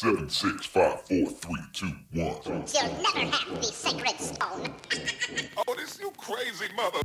Seven, six, five, four, three, two, one. You'll never have the sacred stone. Oh, this you crazy mother.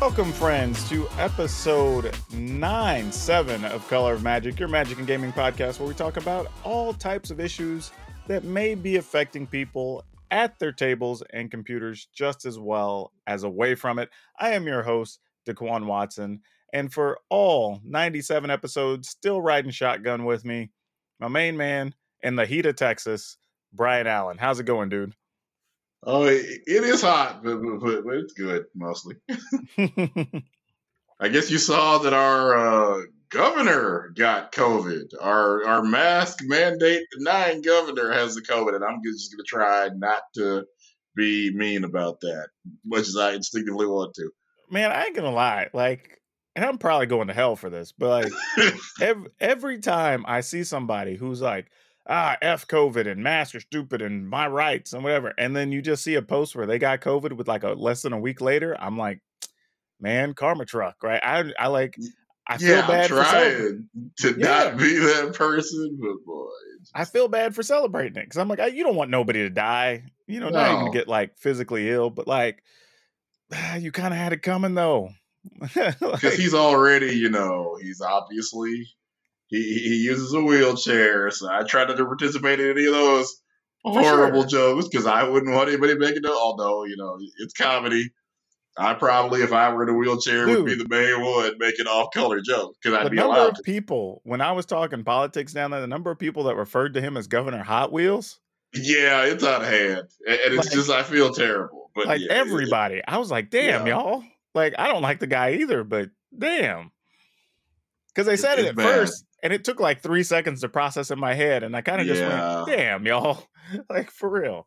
Welcome, friends, to episode 9 7 of Color of Magic, your magic and gaming podcast, where we talk about all types of issues that may be affecting people at their tables and computers just as well as away from it. I am your host, Daquan Watson, and for all 97 episodes, still riding shotgun with me, my main man in the heat of Texas, Brian Allen. How's it going, dude? Oh, it, it is hot, but, but, but it's good mostly. I guess you saw that our uh, governor got COVID. Our our mask mandate denying governor has the COVID, and I'm just going to try not to be mean about that, much as I instinctively want to. man, I ain't gonna lie. Like, and I'm probably going to hell for this, but like every, every time I see somebody who's like, ah, F COVID and masks are stupid and my rights and whatever, and then you just see a post where they got COVID with like a less than a week later, I'm like, man, karma truck, right? I I like I feel yeah, I'm bad for trying to Yeah. not be that person, but boy, it's I feel bad for celebrating it because I'm like, I, you don't want nobody to die. You know, not even to get like physically ill, but like, you kind of had it coming though. because Like- he's already, you know, he's obviously he he uses a wheelchair, so I try not to participate in any of those oh, horrible sure. jokes because I wouldn't want anybody making it. Although you know it's comedy, I probably, if I were in a wheelchair, would be Dude. the main one making off-color jokes because I'd the be number allowed of to. people when I was talking politics down there, the number of people that referred to him as Governor Hot Wheels, Yeah, it's out of hand, and, and it's Like- just I feel terrible. But like yeah, everybody, I was like, damn, Yeah. y'all. Like, I don't like the guy either, but damn. Because they It's- said it at bad. first, and it took like three seconds to process in my head, and I kind of just went, damn, y'all. like, for real.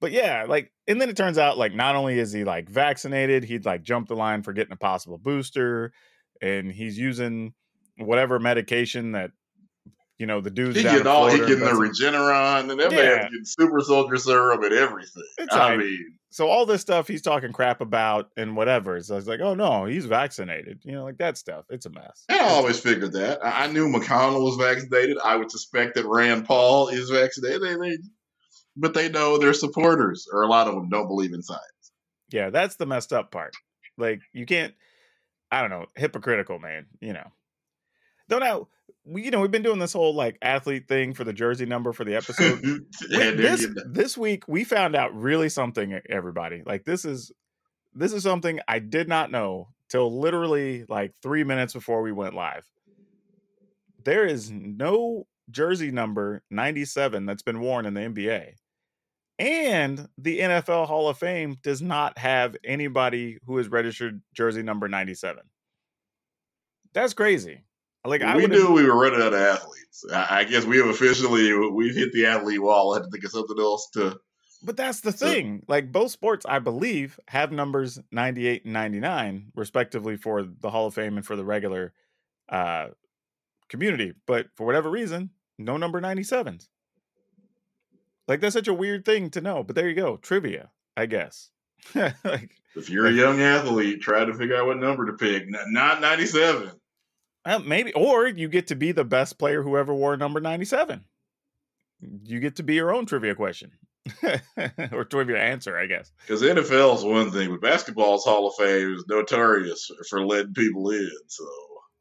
But yeah, like, and then it turns out, like, not only is he like vaccinated, he'd like jumped the line for getting a possible booster, and he's using whatever medication that, you know, the dudes He getting all he getting the Regeneron and that Yeah. man getting super soldier serum and everything. It's I like- mean, so all this stuff he's talking crap about and whatever. So it's like, oh no, he's vaccinated. You know, like that stuff. It's a mess. I always figured that. I I knew McConnell was vaccinated. I would suspect that Rand Paul is vaccinated. They, they, but they know their supporters, or a lot of them, don't believe in science. Yeah, that's the messed up part. Like you can't. I don't know, hypocritical, man. You know. Don't know. We, you know, we've been doing this whole like athlete thing for the jersey number for the episode. and this this week we found out really something everybody like this is this is something i did not know till literally like three minutes before we went live there is no jersey number 97 that's been worn in the nba and the nfl hall of fame does not have anybody who is registered jersey number 97 that's crazy like i we knew we were running out of athletes. I, guess we have officially we've hit the athlete wall. I had to think of something else to. But that's the thing. Like both sports, I believe, have numbers 98 and 99, respectively, for the Hall of Fame and for the regular uh, community. But for whatever reason, no number 97s. Like that's such a weird thing to know. But there you go. Trivia, I guess. like If you're a young athlete, try to figure out what number to pick. N- Not ninety-seven. uh, maybe, or you get to be the best player who ever wore number 97. You get to be your own trivia question or trivia answer, I guess. Because NFL is one thing, but basketball's Hall of Fame is notorious for letting people in. So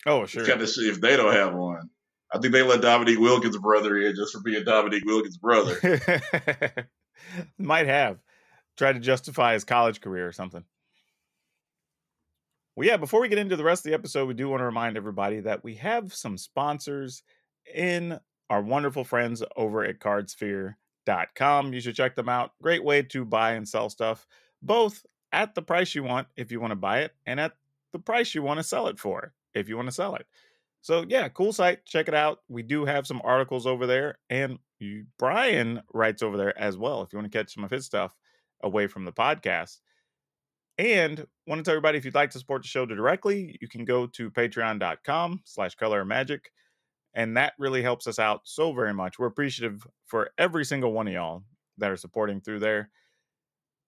Oh, sure. kind of see if they don't have one. I think they let Dominique Wilkins' brother in just for being Dominique Wilkins' brother. Might have tried to justify his college career or something. Well, yeah, before we get into the rest of the episode, we do want to remind everybody that we have some sponsors in our wonderful friends over at cardsphere.com. You should check them out. Great way to buy and sell stuff, both at the price you want if you want to buy it, and at the price you want to sell it for if you want to sell it. So yeah, cool site. Check it out. We do have some articles over there, and Brian writes over there as well. If you want to catch some of his stuff away from the podcast, and want to tell everybody if you'd like to support the show directly, you can go to Patreon.com/slash Color Magic, and that really helps us out so very much. We're appreciative for every single one of y'all that are supporting through there.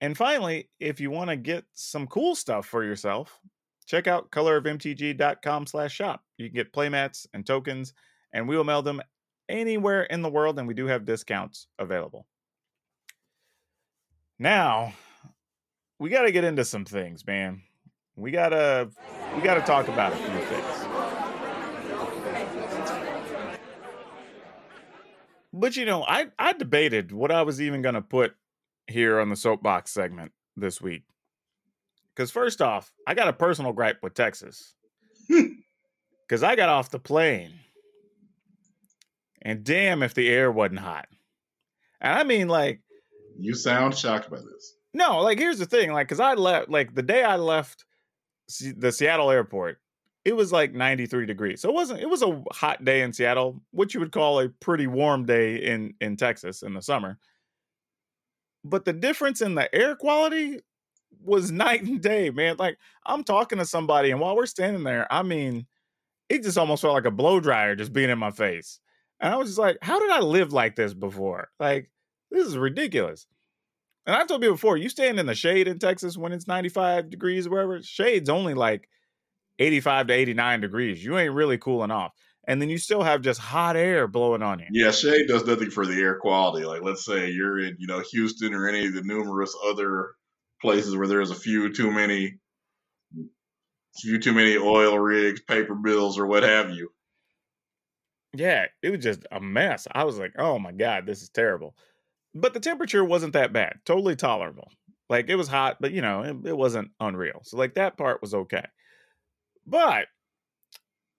And finally, if you want to get some cool stuff for yourself, check out colorofmtg.com slash shop. You can get playmats and tokens, and we will mail them anywhere in the world, and we do have discounts available. Now, we got to get into some things, man. We gotta we gotta talk about a few things. But you know, I I debated what I was even gonna put here on the soapbox segment this week. Because first off, I got a personal gripe with Texas. Because I got off the plane, and damn if the air wasn't hot. And I mean, like, You sound shocked by this. no, like here's the thing, like, because I left, like the day I left the Seattle airport, it was like 93 degrees. So it wasn't. It was a hot day in Seattle, what you would call a pretty warm day in in Texas in the summer. But the difference in the air quality was night and day, man. Like I'm talking to somebody, and while we're standing there, I mean, it just almost felt like a blow dryer just being in my face. And I was just like, how did I live like this before? Like, this is ridiculous. And I've told you before, you stand in the shade in Texas when it's 95 degrees wherever, shade's only like 85 to 89 degrees. You ain't really cooling off. And then you still have just hot air blowing on you. Yeah, shade does nothing for the air quality. Like, let's say you're in, you know, Houston or any of the numerous other places where there's a few too many, few too many oil rigs, paper bills, or what have you. Yeah, it was just a mess. I was like, oh my God, this is terrible. But the temperature wasn't that bad, totally tolerable. Like it was hot, but you know, it, it wasn't unreal. So, like, that part was okay. But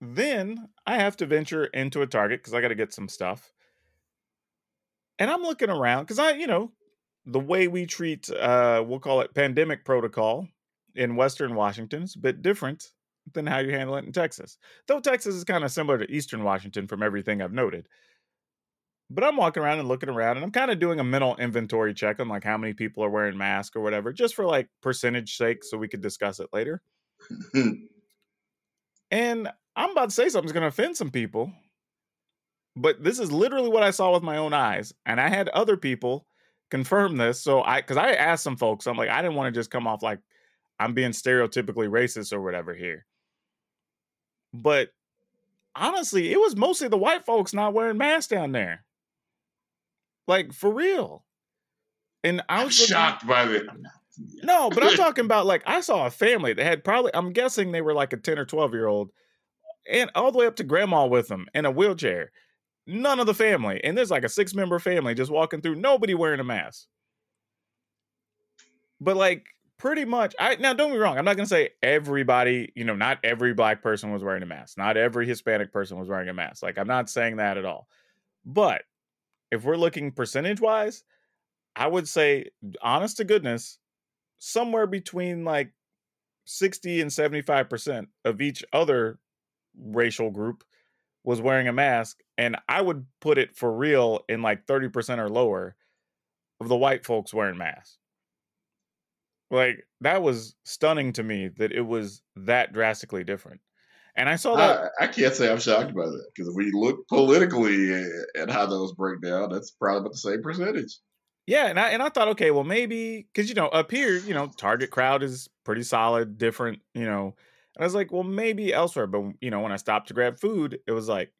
then I have to venture into a Target because I got to get some stuff. And I'm looking around because I, you know, the way we treat, uh, we'll call it pandemic protocol in Western Washington is a bit different than how you handle it in Texas. Though Texas is kind of similar to Eastern Washington from everything I've noted. But I'm walking around and looking around and I'm kind of doing a mental inventory check on like how many people are wearing masks or whatever, just for like percentage sake so we could discuss it later. And I'm about to say something's going to offend some people. But this is literally what I saw with my own eyes. And I had other people confirm this. So I, because I asked some folks, I'm like, I didn't want to just come off like I'm being stereotypically racist or whatever here. But honestly, it was mostly the white folks not wearing masks down there. Like for real. And I was looking- shocked by the. no, but I'm talking about like I saw a family that had probably I'm guessing they were like a 10 or 12 year old and all the way up to grandma with them in a wheelchair. None of the family. And there's like a six member family just walking through, nobody wearing a mask. But like pretty much I now don't be wrong. I'm not gonna say everybody, you know, not every black person was wearing a mask. Not every Hispanic person was wearing a mask. Like I'm not saying that at all. But if we're looking percentage wise, I would say honest to goodness, somewhere between like 60 and 75% of each other racial group was wearing a mask. And I would put it for real in like 30% or lower of the white folks wearing masks. Like that was stunning to me that it was that drastically different. And I saw that I, I can't say I'm shocked by that because if we look politically eh, at how those break down, that's probably about the same percentage. Yeah, and I and I thought, okay, well maybe because you know up here, you know, target crowd is pretty solid, different, you know. And I was like, well, maybe elsewhere, but you know, when I stopped to grab food, it was like,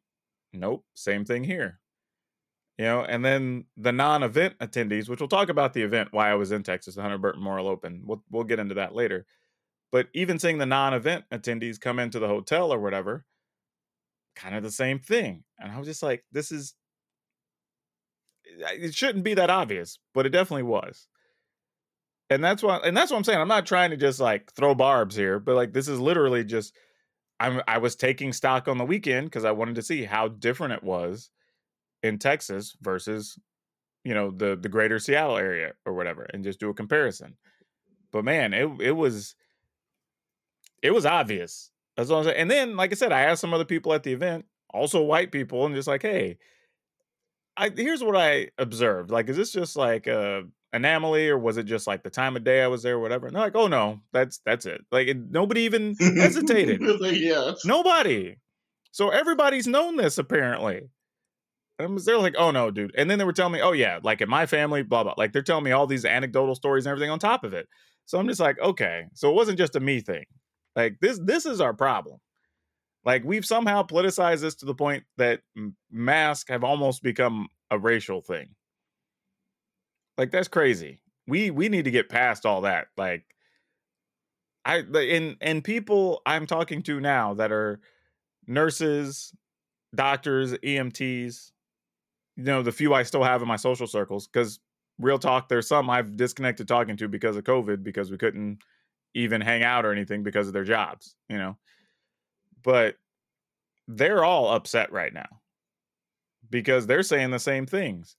nope, same thing here. You know, and then the non-event attendees, which we'll talk about the event why I was in Texas, the Hunter Burton Memorial Open. We'll we'll get into that later. But even seeing the non-event attendees come into the hotel or whatever, kind of the same thing. And I was just like, this is it shouldn't be that obvious, but it definitely was. And that's why and that's what I'm saying. I'm not trying to just like throw barbs here, but like this is literally just I'm I was taking stock on the weekend because I wanted to see how different it was in Texas versus you know the the greater Seattle area or whatever and just do a comparison. But man, it it was it was obvious. That's what saying. And then, like I said, I asked some other people at the event, also white people, and just like, hey, I here's what I observed. Like, is this just like a anomaly, or was it just like the time of day I was there, or whatever? And they're like, oh no, that's that's it. Like, it, nobody even hesitated. Like, yeah, Nobody. So everybody's known this apparently. And they're like, oh no, dude. And then they were telling me, oh yeah, like in my family, blah blah. Like they're telling me all these anecdotal stories and everything on top of it. So I'm just like, okay, so it wasn't just a me thing. Like this, this is our problem. Like we've somehow politicized this to the point that masks have almost become a racial thing. Like that's crazy. We we need to get past all that. Like I and and people I'm talking to now that are nurses, doctors, EMTs, you know, the few I still have in my social circles cuz real talk there's some I've disconnected talking to because of COVID because we couldn't even hang out or anything because of their jobs, you know. But they're all upset right now because they're saying the same things.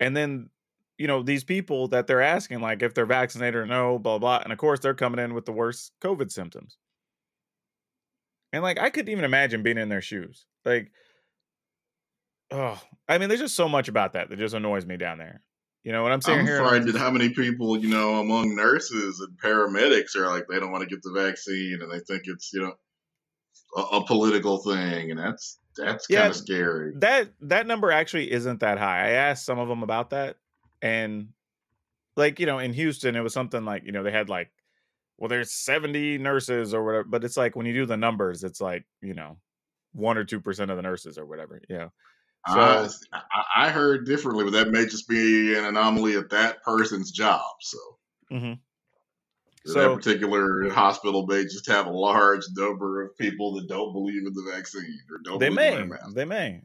And then, you know, these people that they're asking, like if they're vaccinated or no, blah, blah. And of course, they're coming in with the worst COVID symptoms. And like, I couldn't even imagine being in their shoes. Like, oh, I mean, there's just so much about that that just annoys me down there. You know, what I'm saying I'm frightened how many people, you know, among nurses and paramedics are like they don't want to get the vaccine and they think it's, you know, a, a political thing, and that's that's Yeah, kind of scary. that that number actually isn't that high. I asked some of them about that, and like you know, in Houston, it was something like you know they had like, well, there's 70 nurses or whatever, but it's like when you do the numbers, it's like you know, one or two percent of the nurses or whatever. You know, I, so I I heard differently, but that may just be an anomaly at that person's job. So, mhm. that particular hospital may just have a large number of people that don't believe in the vaccine or don't they may, they may,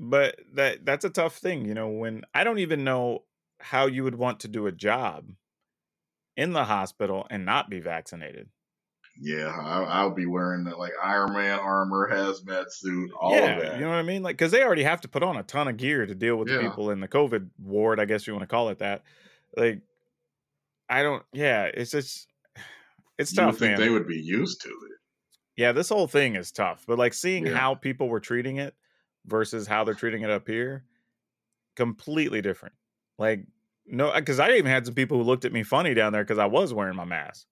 but that that's a tough thing. You know, when I don't even know how you would want to do a job in the hospital and not be vaccinated. Yeah, I, I'll be wearing the, like Iron Man armor, hazmat suit, all yeah, of that. you know what I mean? Like, because they already have to put on a ton of gear to deal with the people in the COVID ward, I guess you want to call it that. Like, I don't. Yeah, it's just, it's you tough, think man. they would be used to it. yeah, this whole thing is tough. But like seeing Yeah. how people were treating it versus how they're treating it up here, completely different. Like, no, uh, because I even had some people who looked at me funny down there because I was wearing my mask.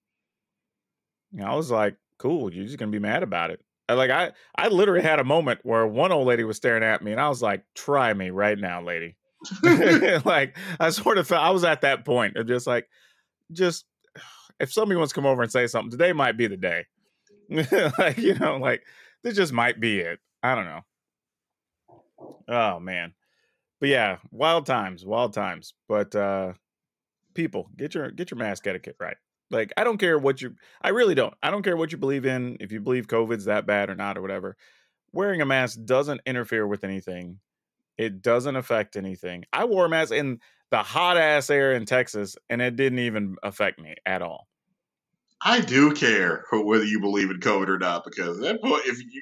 You know, I was like, "Cool, you're just gonna be mad about it." Like I, I literally had a moment where one old lady was staring at me, and I was like, "Try me right now, lady." like I sort of felt I was at that point of just like, just if somebody wants to come over and say something, today might be the day. like you know, like this just might be it. I don't know. Oh man, but yeah, wild times, wild times. But uh people, get your get your mask etiquette right. Like I don't care what you, I really don't. I don't care what you believe in. If you believe COVID's that bad or not or whatever, wearing a mask doesn't interfere with anything. It doesn't affect anything. I wore a mask in the hot ass air in Texas, and it didn't even affect me at all. I do care whether you believe in COVID or not because at that point, if you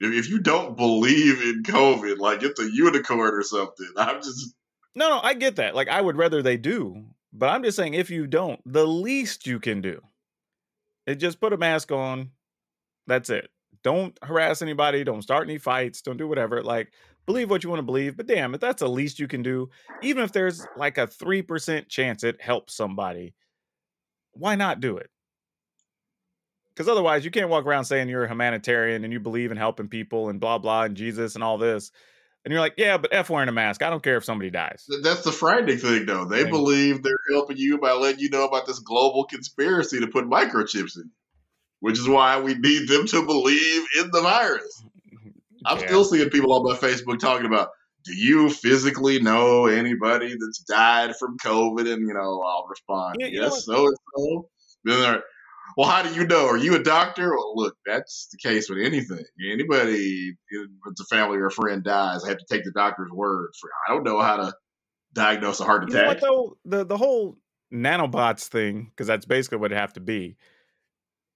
if, you don't believe in COVID, like it's a unicorn or something, I'm just No, no, I get that. Like, I would rather they do, but I'm just saying, if you don't, the least you can do is just put a mask on. That's it. Don't harass anybody. Don't start any fights. Don't do whatever. Like, believe what you want to believe. But damn, if that's the least you can do, even if there's like a 3% chance it helps somebody, why not do it? Because otherwise, you can't walk around saying you're a humanitarian and you believe in helping people and blah, blah, and Jesus and all this. And you're like, yeah, but F wearing a mask. I don't care if somebody dies. that's the frightening thing though. They believe they're helping you by letting you know about this global conspiracy to put microchips in, which is why we need them to believe in the virus. I'm Yeah. still seeing people on my Facebook talking about, do you physically know anybody that's died from COVID? And, you know, I'll respond, Yeah, yes, so and so. Then they're, well, how do you know? Are you a doctor? Well, look, that's the case with anything. Anybody, if a family or a friend dies, I have to take the doctor's word for I don't know how to diagnose a heart You know what attack. though? The the whole nanobots thing, because that's basically what it have to be.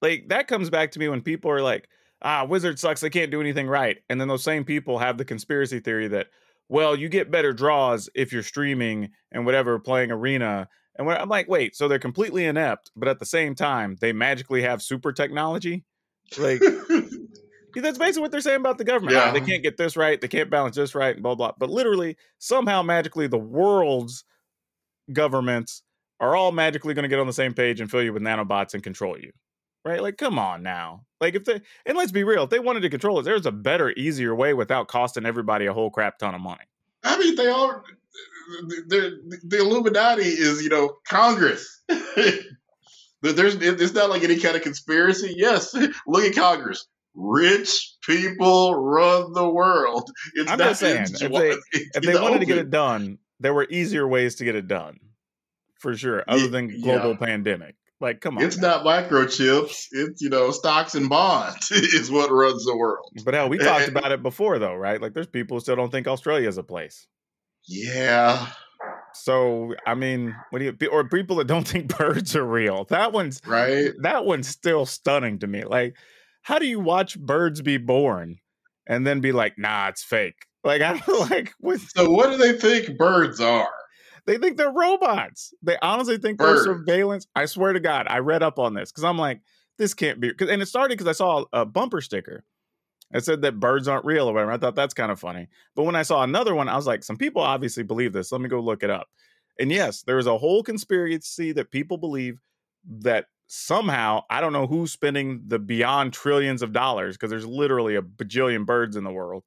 Like that comes back to me when people are like, "Ah, Wizard sucks. They can't do anything right," and then those same people have the conspiracy theory that, well, you get better draws if you're streaming and whatever, playing arena. And I'm like, wait, so they're completely inept, but at the same time, they magically have super technology. Like Yeah, that's basically what they're saying about the government. Ah, they can't get this right. They can't balance this right, and blah blah. But literally, somehow, magically, the world's governments are all magically going to get on the same page and fill you with nanobots and control you. right? Like, come on now. Like, if they and let's be real, if they wanted to control it, there's a better, easier way without costing everybody a whole crap ton of money. I mean, they all the, the Illuminati is you know Congress. There's it's not like any kind of conspiracy. Yes, look at Congress. Rich people run the world. It's I'm not just saying, if they if they wanted to get it done, there were easier ways to get it done, for sure, other than global yeah. pandemic. Like, come on. It's now. not microchips. It's you know stocks and bonds is what runs the world. But hell, we talked about it before, though, right? Like, there's people who still don't think Australia is a place. Yeah, So, I mean, what do you, or people that don't think birds are real? That one's right. that one's still stunning to me. Like, how do you watch birds be born and then be like, nah, it's fake? Like, I don't like what So what do they think birds are? They think they're robots. They honestly think Birds. they're surveillance. I swear to God, I read up on this because I'm like, this can't be. And it started because I saw a bumper sticker. It said that birds aren't real or whatever. I thought that's kind of funny. But when I saw another one, I was like, some people obviously believe this. Let me go look it up. And yes, there is a whole conspiracy that people believe that somehow, I don't know who's spending the beyond trillions of dollars because there's literally a bajillion birds in the world,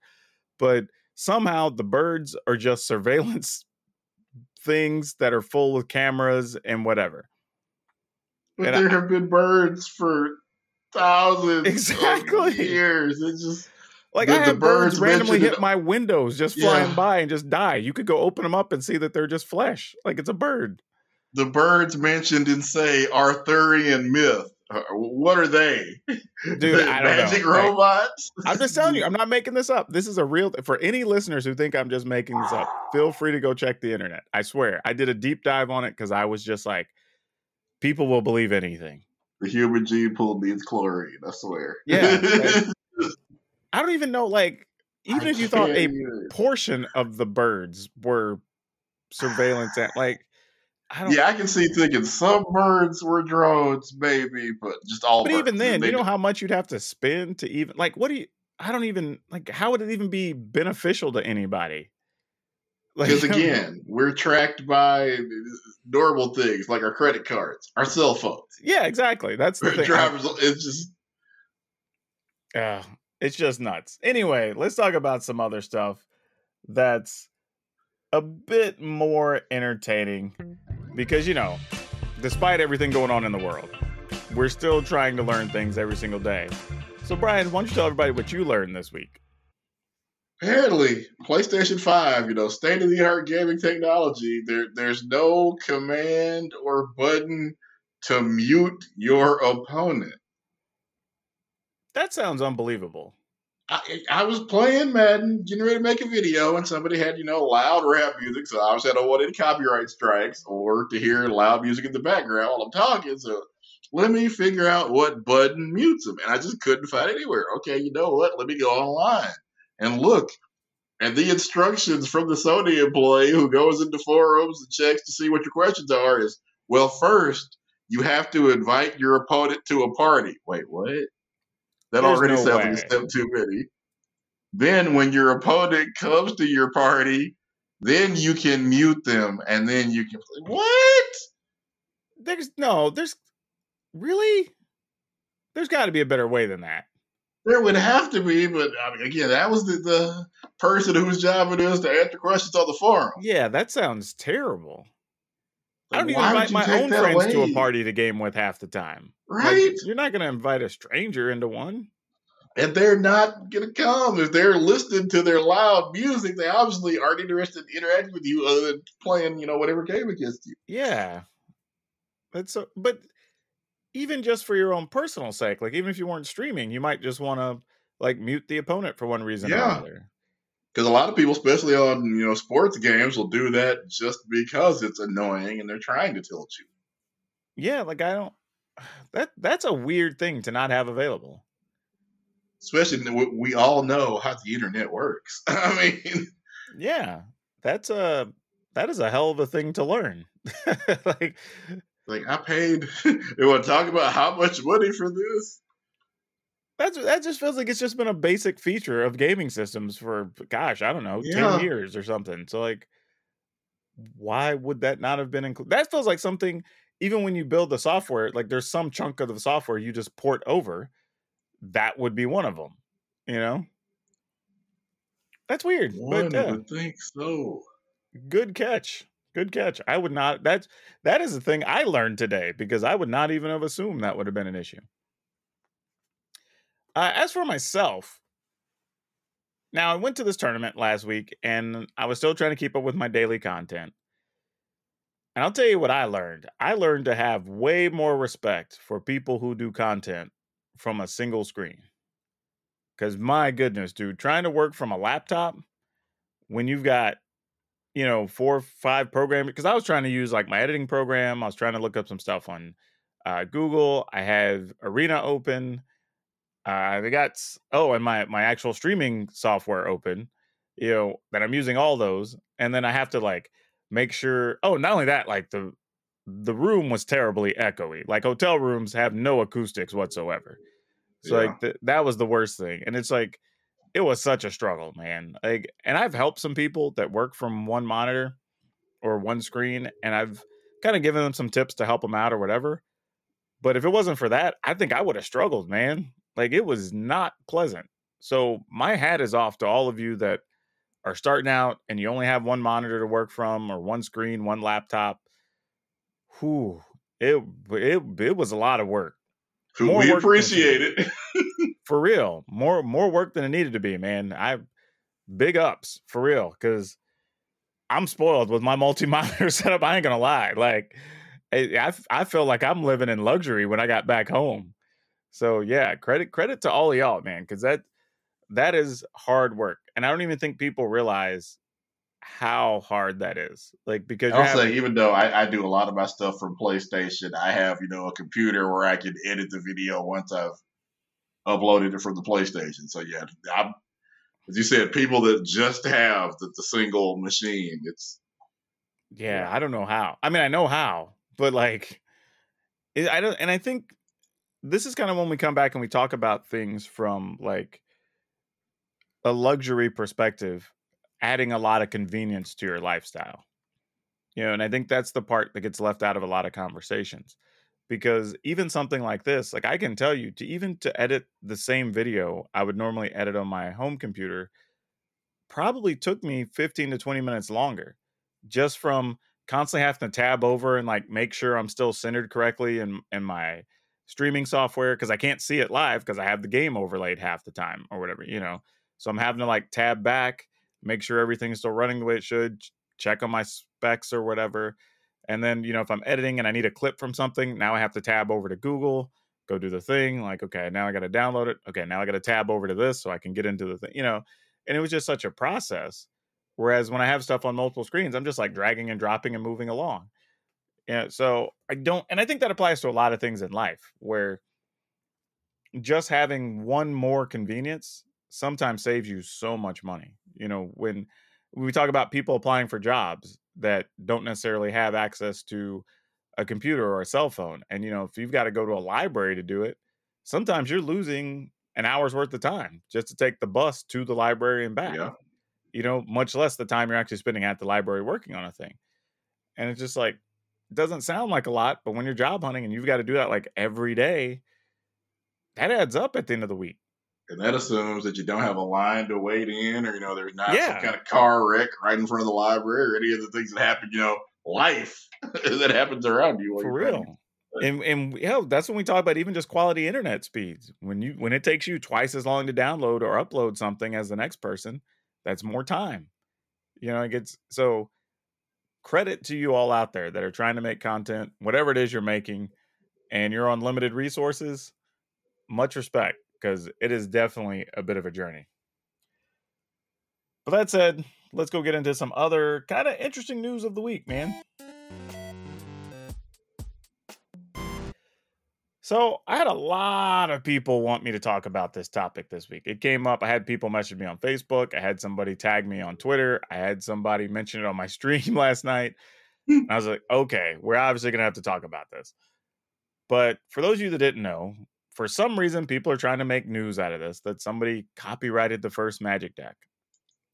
but somehow the birds are just surveillance things that are full of cameras and whatever. But And I- there have been birds for thousands Exactly. of years. It's just Like The- I have birds, birds randomly hit my windows just flying Yeah. by and just die. You could go open them up and see that they're just flesh. Like it's a bird. the birds mentioned in say Arthurian myth. Uh, What are they? Dude, I don't Magic know. Like, robots? I'm just telling you, I'm not making this up. This is a real for any listeners who think I'm just making this up. Feel free to go check the internet. I swear. I did a deep dive on it because I was just like, people will believe anything. the human gene pool needs chlorine. I swear. Yeah, like, I don't even know, like, even I if you thought a portion of the birds were surveillance at like I don't yeah, I can see thinking some birds were drones, maybe, but just all. but birds. even then, you know how much you'd have to spend to even like what do you I don't even like how would it even be beneficial to anybody? Like Because again, we're tracked by normal things like our credit cards, our cell phones. yeah, exactly. That's the. Drivers, it's just Uh, it's just nuts. Anyway, let's talk about some other stuff that's a bit more entertaining because, you know, despite everything going on in the world, we're still trying to learn things every single day. So, Brian, why don't you tell everybody what you learned this week? apparently PlayStation Five. You know, state of the art gaming technology. There, there's no command or button to mute your opponent. That sounds unbelievable. I, I was playing Madden, getting ready to make a video, and somebody had, you know, loud rap music. So obviously I don't want any copyright strikes or to hear loud music in the background while I'm talking. So let me figure out what button mutes them. And I just couldn't find anywhere. Okay, you know what? Let me go online and look. And the instructions from the Sony employee who goes into forums and checks to see what your questions are is, well, first, you have to invite your opponent to a party. Wait, what? That There's already no sounds like a step too many. Then, when your opponent comes to your party, then you can mute them, and then you can. What? There's no, there's really, there's got to be a better way than that. There would have to be, but I mean, again, that was the, the person whose job it is to answer questions on the forum. Yeah, that sounds terrible. I don't even invite my own friends to a party to game with half the time. Like, right? you're not going to invite a stranger into one. and they're not gonna come if they're listening to their loud music. They obviously aren't interested in interacting with you other than playing, you know, whatever game against you. Yeah. That's so, but even just for your own personal sake, like even if you weren't streaming, you might just want to like mute the opponent for one reason or another. Because a lot of people, especially on you know sports games, will do that just because it's annoying and they're trying to tilt you. Yeah, like I don't. That that's a weird thing to not have available. Especially we- we all know how the internet works. I mean, Yeah, that's a that is a hell of a thing to learn. like like I paid. they want to talk about how much money for this? That's that just feels like it's just been a basic feature of gaming systems for gosh, I don't know, Yeah. ten years or something. So like, why would that not have been included? That feels like something even when you build the software, like there's some chunk of the software you just port over. That would be one of them. You know, that's weird. One but yeah, would think so. good catch. Good catch. I would not. That's that is the thing I learned today because I would not even have assumed that would have been an issue. Uh, as for myself, now I went to this tournament last week and I was still trying to keep up with my daily content. And I'll tell you what I learned. I learned to have way more respect for people who do content from a single screen. Because my goodness, dude, trying to work from a laptop when you've got, you know, four or five programs. Because I was trying to use like my editing program, I was trying to look up some stuff on uh, Google. I have Arena open. Uh, I got oh, and my my actual streaming software open. You know that I'm using all those, and then I have to like make sure. Oh, not only that, like the the room was terribly echoey. Like hotel rooms have no acoustics whatsoever. So Yeah. like th- that was the worst thing, and it's like it was such a struggle, man. Like, and I've helped some people that work from one monitor or one screen, and I've kind of given them some tips to help them out or whatever. But if it wasn't for that, I think I would have struggled, man. Like it was not pleasant. So my hat is off to all of you that are starting out and you only have one monitor to work from or one screen, one laptop. Whew, it it it was a lot of work More we work appreciate it. for real. More more work than it needed to be, man. I big ups for real because I'm spoiled with my multi monitor setup. I ain't gonna lie. Like I I feel like I'm living in luxury when I got back home. So yeah, credit credit to all of y'all, man, because that that is hard work, and I don't even think people realize how hard that is. Like because I'll having, say, even though I, I do a lot of my stuff from PlayStation, I have you know a computer where I can edit the video once I've uploaded it from the PlayStation. So yeah, I'm, as you said, people that just have the, the single machine, it's Yeah, I don't know how. I mean, I know how, but like, it, I don't. And I think this is kind of when we come back and we talk about things from like a luxury perspective, adding a lot of convenience to your lifestyle. You know, and I think that's the part that gets left out of a lot of conversations because even something like this, like I can tell you to even to edit the same video I would normally edit on my home computer probably took me 15 to 20 minutes longer just from constantly having to tab over and like make sure I'm still centered correctly and in my streaming software because I can't see it live because I have the game overlaid half the time or whatever, you know. So I'm having to like tab back, make sure everything's still running the way it should, check on my specs or whatever. And then, you know, if I'm editing and I need a clip from something, now I have to tab over to Google, go do the thing. Like, okay, now I got to download it. Okay, now I got to tab over to this so I can get into the thing, you know. And it was just such a process. Whereas when I have stuff on multiple screens, I'm just like dragging and dropping and moving along. Yeah. So I don't, and I think that applies to a lot of things in life where just having one more convenience sometimes saves you so much money. You know, when we talk about people applying for jobs that don't necessarily have access to a computer or a cell phone, and you know, if you've got to go to a library to do it, sometimes you're losing an hour's worth of time just to take the bus to the library and back yeah. you know, much less the time you're actually spending at the library working on a thing. And it's just like, doesn't sound like a lot, but when you're job hunting and you've got to do that like every day, that adds up at the end of the week. And that assumes that you don't have a line to wait in, or you know, there's not Yeah. some kind of car wreck right in front of the library, or any of the things that happen. You know, life that happens around you. For real. And and yeah, that's when we talk about even just quality internet speeds. When you when it takes you twice as long to download or upload something as the next person, that's more time. You know, it gets so credit to you all out there that are trying to make content, whatever it is you're making, and you're on limited resources. Much respect because it is definitely a bit of a journey. But that said, let's go get into some other kind of interesting news of the week, man. So I had a lot of people want me to talk about this topic this week. It came up. I had people message me on Facebook. I had somebody tag me on Twitter. I had somebody mention it on my stream last night. Hmm. And I was like, okay, we're obviously going to have to talk about this. But for those of you that didn't know, for some reason, people are trying to make news out of this that somebody copyrighted the first Magic deck.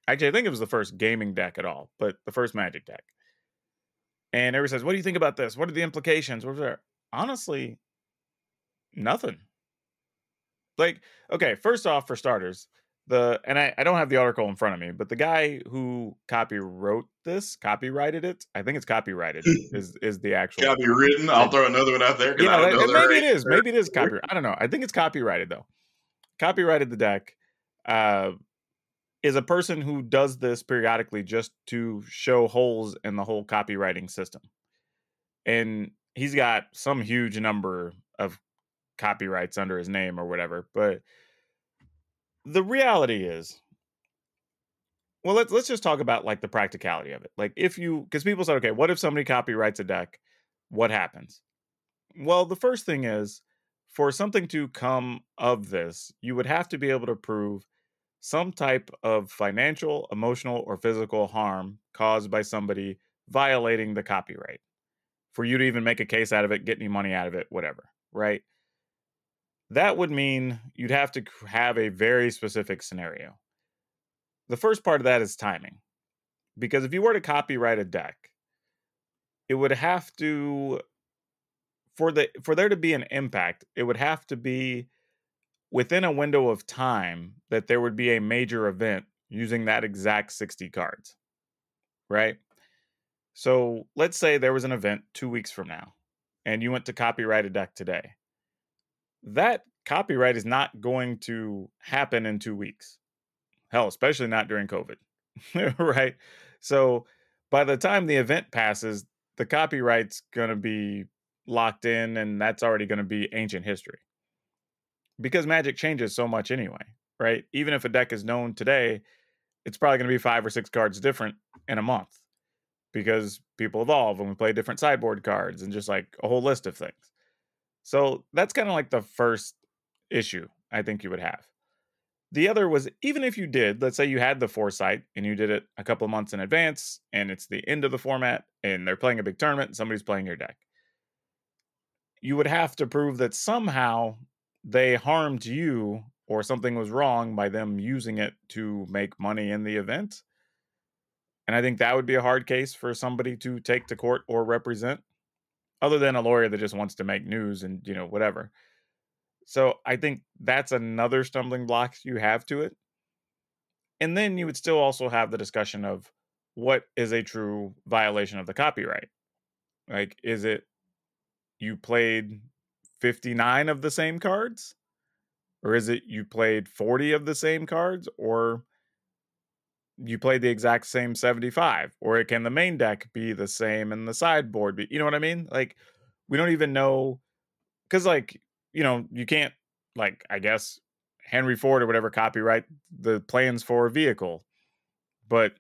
Actually, I think it was the first gaming deck at all, but the first Magic deck. And everybody says, What do you think about this? What are the implications? Honestly, nothing. Like, okay, first off, for starters, the and I, I don't have the article in front of me, but the guy who copy wrote this, copyrighted it. I think it's copyrighted is is the actual Copywritten. I'll throw another one out there. yeah, I don't know maybe it rate. is. Maybe it is copyright. I don't know. I think it's copyrighted though. Copyrighted the deck uh, is a person who does this periodically just to show holes in the whole copywriting system, and he's got some huge number of copyrights under his name or whatever. But the reality is, well, let's let's just talk about like the practicality of it. Like if you, because people said, okay, what if somebody copyrights a deck? What happens? Well, the first thing is for something to come of this, you would have to be able to prove some type of financial, emotional, or physical harm caused by somebody violating the copyright for you to even make a case out of it, get any money out of it, whatever, right? That would mean you'd have to have a very specific scenario. The first part of that is timing. Because if you were to copyright a deck, it would have to for the for there to be an impact, it would have to be within a window of time that there would be a major event using that exact 60 cards. Right? So, let's say there was an event 2 weeks from now and you went to copyright a deck today. That copyright is not going to happen in 2 weeks. Hell, especially not during COVID. right? So, by the time the event passes, the copyright's going to be locked in and that's already going to be ancient history because magic changes so much anyway right even if a deck is known today it's probably going to be five or six cards different in a month because people evolve and we play different sideboard cards and just like a whole list of things so that's kind of like the first issue i think you would have. The other was even if you did let's say you had the foresight and you did it a couple of months in advance and it's the end of the format and they're playing a big tournament and somebody's playing your deck. You would have to prove that somehow they harmed you or something was wrong by them using it to make money in the event. And I think that would be a hard case for somebody to take to court or represent, other than a lawyer that just wants to make news and, you know, whatever. So I think that's another stumbling block you have to it. And then you would still also have the discussion of what is a true violation of the copyright. Like, is it you played 59 of the same cards? Or is it you played 40 of the same cards? Or you play the exact same 75? Or it can the main deck be the same and the sideboard be, you know what I mean? Like, we don't even know. Because, like, you know, you can't, like, I guess Henry Ford or whatever copyright the plans for a vehicle. But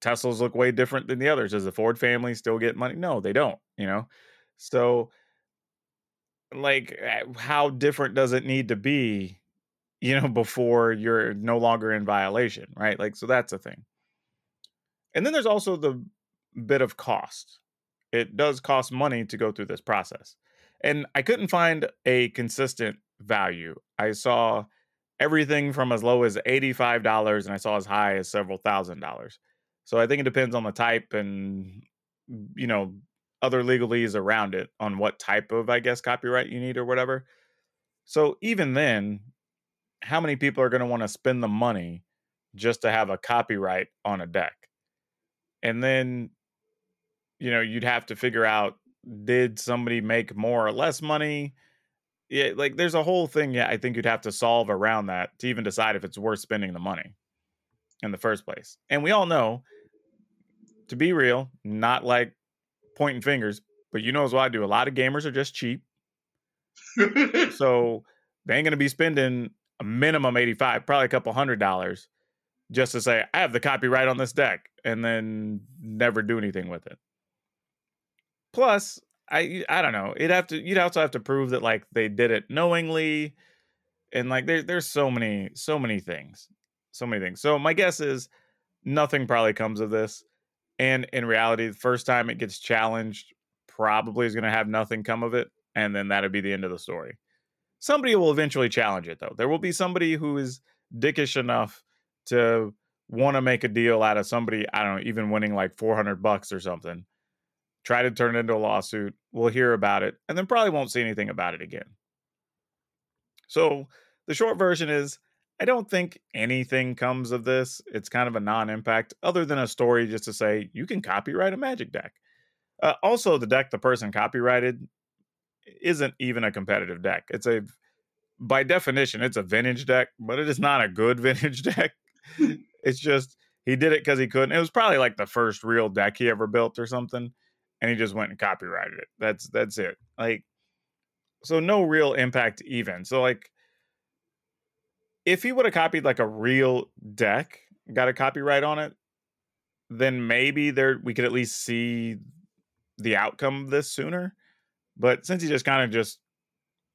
Teslas look way different than the others. Does the Ford family still get money? No, they don't, you know? So, like, eh, how different does it need to be, you know, before you're no longer in violation, right? Like, so that's a thing. And then there's also the bit of cost. It does cost money to go through this process. And I couldn't find a consistent value. I saw everything from as low as $85 and I saw as high as several thousand dollars. So I think it depends on the type and you know other legalese around it on what type of I guess copyright you need or whatever. So even then, how many people are going to want to spend the money just to have a copyright on a deck? And then you know, you'd have to figure out did somebody make more or less money? Yeah, like there's a whole thing yeah, I think you'd have to solve around that to even decide if it's worth spending the money in the first place. And we all know to be real, not like pointing fingers, but you know as well I do. A lot of gamers are just cheap. So they ain't gonna be spending a minimum 85, probably a couple hundred dollars just to say, I have the copyright on this deck and then never do anything with it. Plus, I I don't know. It'd have to you'd also have to prove that like they did it knowingly. And like there, there's so many, so many things. So many things. So my guess is nothing probably comes of this. And in reality, the first time it gets challenged, probably is going to have nothing come of it. And then that'd be the end of the story. Somebody will eventually challenge it, though. There will be somebody who is dickish enough to want to make a deal out of somebody, I don't know, even winning like 400 bucks or something. try to turn it into a lawsuit. We'll hear about it and then probably won't see anything about it again. So the short version is I don't think anything comes of this. It's kind of a non impact, other than a story just to say you can copyright a magic deck. Uh, also, the deck the person copyrighted isn't even a competitive deck. It's a, by definition, it's a vintage deck, but it is not a good vintage deck. it's just he did it because he couldn't. It was probably like the first real deck he ever built or something, and he just went and copyrighted it. That's that's it. Like, so no real impact even. So like if he would have copied like a real deck, got a copyright on it, then maybe there we could at least see the outcome of this sooner. But since he just kind of just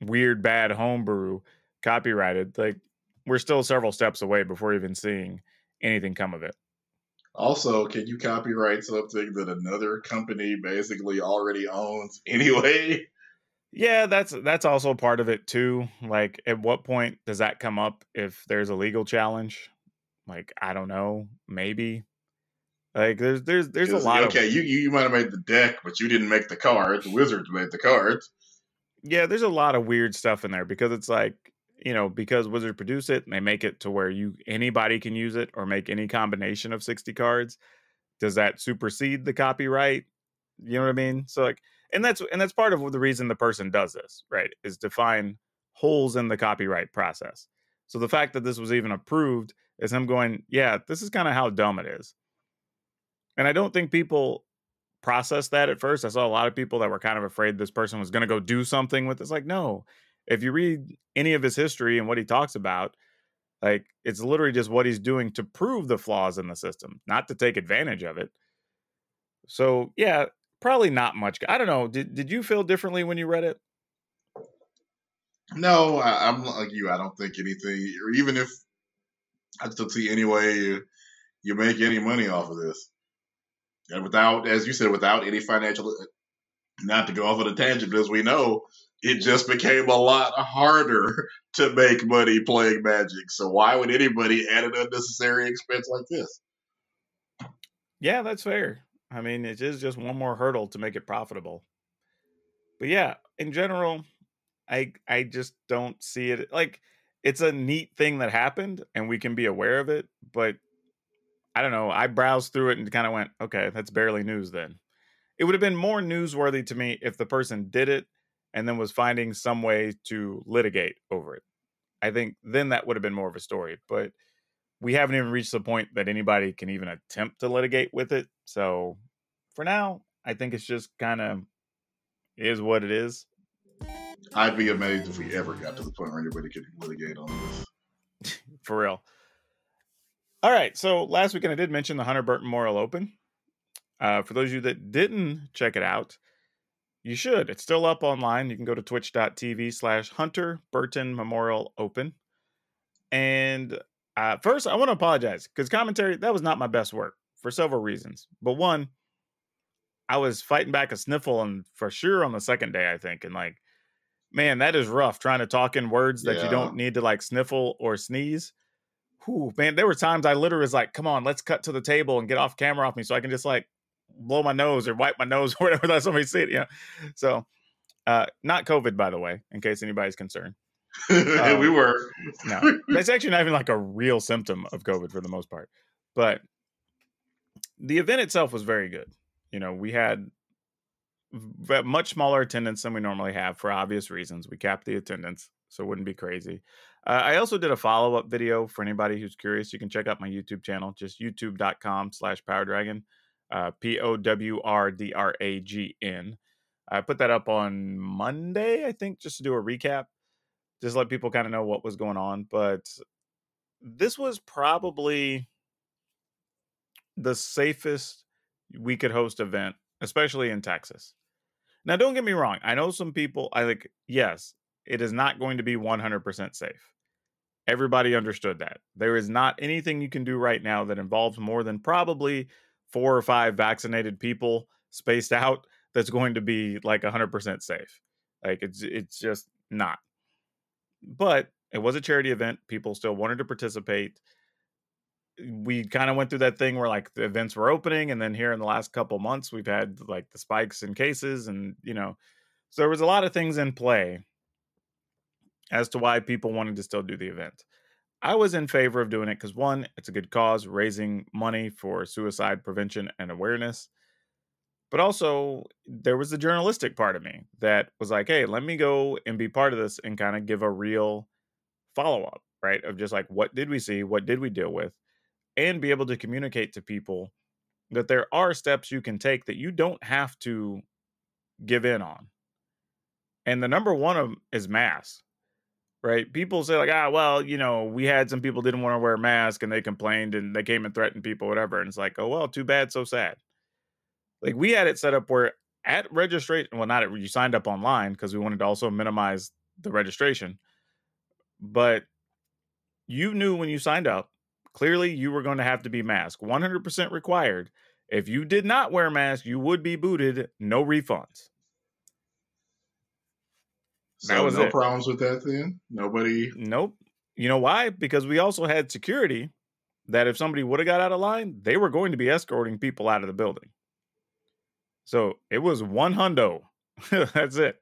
weird bad homebrew copyrighted, like we're still several steps away before even seeing anything come of it. Also, can you copyright something that another company basically already owns anyway? Yeah, that's that's also part of it too. Like at what point does that come up if there's a legal challenge? Like I don't know, maybe. Like there's there's there's a lot okay, of you you might have made the deck, but you didn't make the cards. The wizards made the cards. Yeah, there's a lot of weird stuff in there because it's like, you know, because Wizards produce it, and they make it to where you anybody can use it or make any combination of 60 cards. Does that supersede the copyright? You know what I mean? So like and that's and that's part of the reason the person does this right is to find holes in the copyright process so the fact that this was even approved is him going yeah this is kind of how dumb it is and i don't think people processed that at first i saw a lot of people that were kind of afraid this person was going to go do something with this like no if you read any of his history and what he talks about like it's literally just what he's doing to prove the flaws in the system not to take advantage of it so yeah probably not much. I don't know. Did did you feel differently when you read it? No, I, am like you. I don't think anything, or even if I still see any way you make any money off of this, and without, as you said, without any financial, not to go off on a tangent, but as we know, it just became a lot harder to make money playing Magic. So why would anybody add an unnecessary expense like this? Yeah, that's fair. I mean, it is just one more hurdle to make it profitable. But yeah, in general, I I just don't see it like it's a neat thing that happened and we can be aware of it, but I don't know. I browsed through it and kind of went, okay, that's barely news then. It would have been more newsworthy to me if the person did it and then was finding some way to litigate over it. I think then that would have been more of a story. But we haven't even reached the point that anybody can even attempt to litigate with it. So for now, I think it's just kind of is what it is. I'd be amazed if we ever got to the point where anybody could litigate on this. for real. All right. So last weekend I did mention the Hunter Burton Memorial Open. Uh, for those of you that didn't check it out, you should. It's still up online. You can go to twitch.tv slash Hunter Burton Memorial Open. And uh, first, I want to apologize because commentary that was not my best work for several reasons. But one, I was fighting back a sniffle, and for sure on the second day, I think, and like, man, that is rough trying to talk in words that yeah. you don't need to like sniffle or sneeze. Whew, man, there were times I literally was like, "Come on, let's cut to the table and get off camera off me, so I can just like blow my nose or wipe my nose or whatever that somebody see it." Yeah, so uh, not COVID, by the way, in case anybody's concerned. Um, we were. no, that's actually not even like a real symptom of COVID for the most part. But the event itself was very good. You know, we had much smaller attendance than we normally have for obvious reasons. We capped the attendance, so it wouldn't be crazy. Uh, I also did a follow up video for anybody who's curious. You can check out my YouTube channel, just youtube.com slash power dragon, uh, P O W R D R A G N. I put that up on Monday, I think, just to do a recap just let people kind of know what was going on. But this was probably the safest we could host event, especially in Texas. Now, don't get me wrong. I know some people, I like, yes, it is not going to be 100% safe. Everybody understood that. There is not anything you can do right now that involves more than probably four or five vaccinated people spaced out that's going to be like 100% safe. Like it's it's just not but it was a charity event. People still wanted to participate. we kind of went through that thing where like the events were opening and then here in the last couple months we've had like the spikes in cases and you know so there was a lot of things in play as to why people wanted to still do the event i was in favor of doing it because one it's a good cause raising money for suicide prevention and awareness but also there was the journalistic part of me that was like hey let me go and be part of this and kind of give a real follow-up right of just like what did we see what did we deal with and be able to communicate to people that there are steps you can take that you don't have to give in on. And the number one of is masks, right? People say like, ah, well, you know, we had some people didn't want to wear a mask and they complained and they came and threatened people, whatever. And it's like, oh well, too bad, so sad. Like we had it set up where at registration, well, not at, you signed up online because we wanted to also minimize the registration, but you knew when you signed up clearly you were going to have to be masked 100% required if you did not wear a mask you would be booted no refunds So That was no it. problems with that then? Nobody nope. You know why? Because we also had security that if somebody would have got out of line they were going to be escorting people out of the building. So it was one hundo. That's it.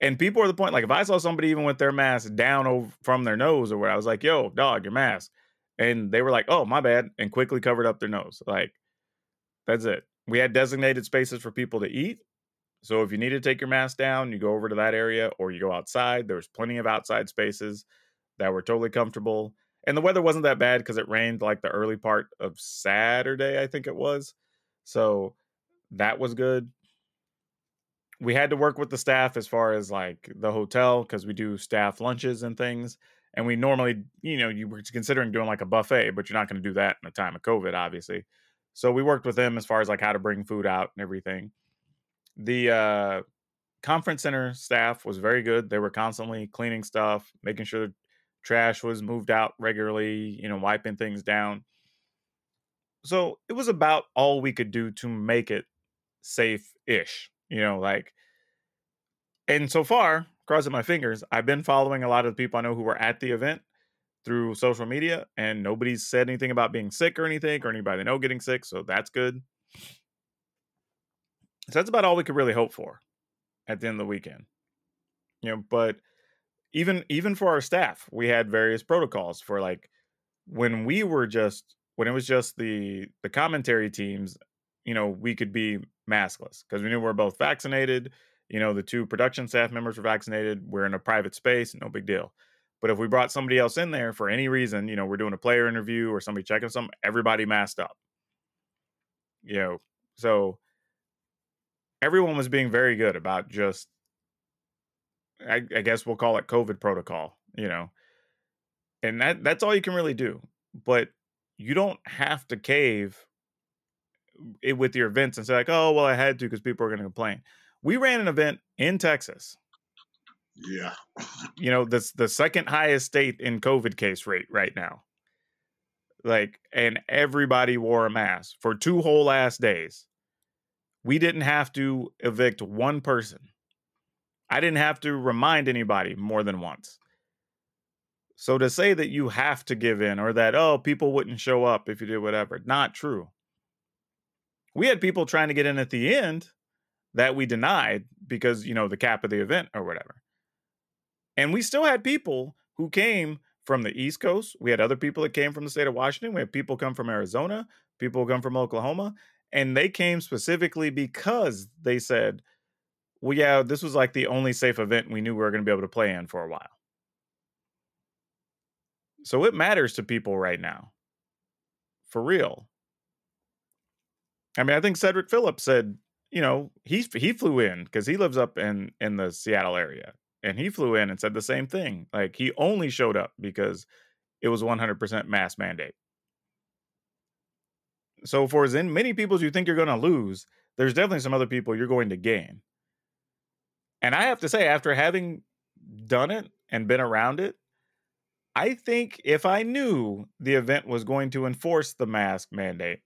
And people are the point like if i saw somebody even with their mask down over from their nose or where i was like yo dog your mask. And they were like oh my bad and quickly covered up their nose. Like that's it. We had designated spaces for people to eat so if you need to take your mask down you go over to that area or you go outside there was plenty of outside spaces that were totally comfortable and the weather wasn't that bad because it rained like the early part of saturday i think it was so that was good. We had to work with the staff as far as like the hotel because we do staff lunches and things and we normally you know you were considering doing like a buffet but you're not going to do that in a time of covid obviously. So we worked with them as far as like how to bring food out and everything the uh conference center staff was very good. They were constantly cleaning stuff making sure trash was moved out regularly you know wiping things down. So it was about all we could do to make it safe-ish you know like and so far crossing my fingers i've been following a lot of the people i know who were at the event through social media and nobody's said anything about being sick or anything or anybody they know getting sick so that's good so that's about all we could really hope for at the end of the weekend. You know but even even for our staff we had various protocols for like when we were just when it was just the the commentary teams you know we could be maskless because we knew we are both vaccinated you know the two production staff members were vaccinated we're in a private space no big deal. But if we brought somebody else in there for any reason you know we're doing a player interview or somebody checking something everybody masked up. You know so everyone was being very good about just I, I guess we'll call it covid protocol you know? And that that's all you can really do but you don't have to cave it with your events and say like oh well i had to because people are going to complain. We ran an event in texas. Yeah. you know that's the second highest state in covid case rate right now. Like and everybody wore a mask for two whole ass days we didn't have to evict one person. I didn't have to remind anybody more than once. So to say that you have to give in or that oh people wouldn't show up if you did whatever not true. We had people trying to get in at the end that we denied because you know the cap of the event or whatever. And we still had people who came from the east coast. We had other people that came from the state of washington. We had people come from arizona. People come from oklahoma and they came specifically because they said well yeah this was like the only safe event we knew we were going to be able to play in for a while. So it matters to people right now. For real. I mean i think cedric phillips said you know he he flew in because he lives up in in the seattle area and he flew in and said the same thing like he only showed up because it was 100% mass mandate so for as in many people as you think you're going to lose there's definitely some other people you're going to gain and i have to say after having done it and been around it i think if i knew the event was going to enforce the mask mandate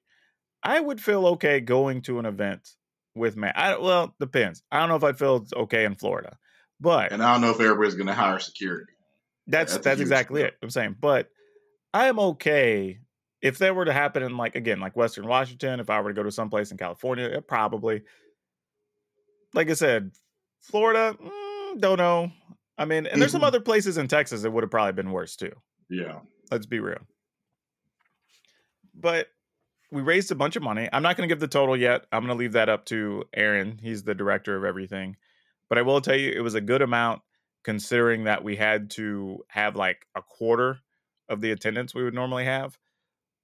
i would feel okay going to an event with mask I, well depends i don't know if i'd feel okay in florida but And I don't know if everybody's going to hire security. that's that's that's exactly it. I'm saying, but I am okay if that were to happen in like again like Western Washington, if I were to go to someplace in California, it probably. Like I said, Florida, mm, don't know. I mean, and there's some Mhm. other places in Texas that would have probably been worse too. Yeah. Let's be real. But we raised a bunch of money. I'm not going to give the total yet. I'm going to leave that up to Aaron. He's the director of everything. But I will tell you, it was a good amount considering that we had to have like a quarter of the attendance we would normally have.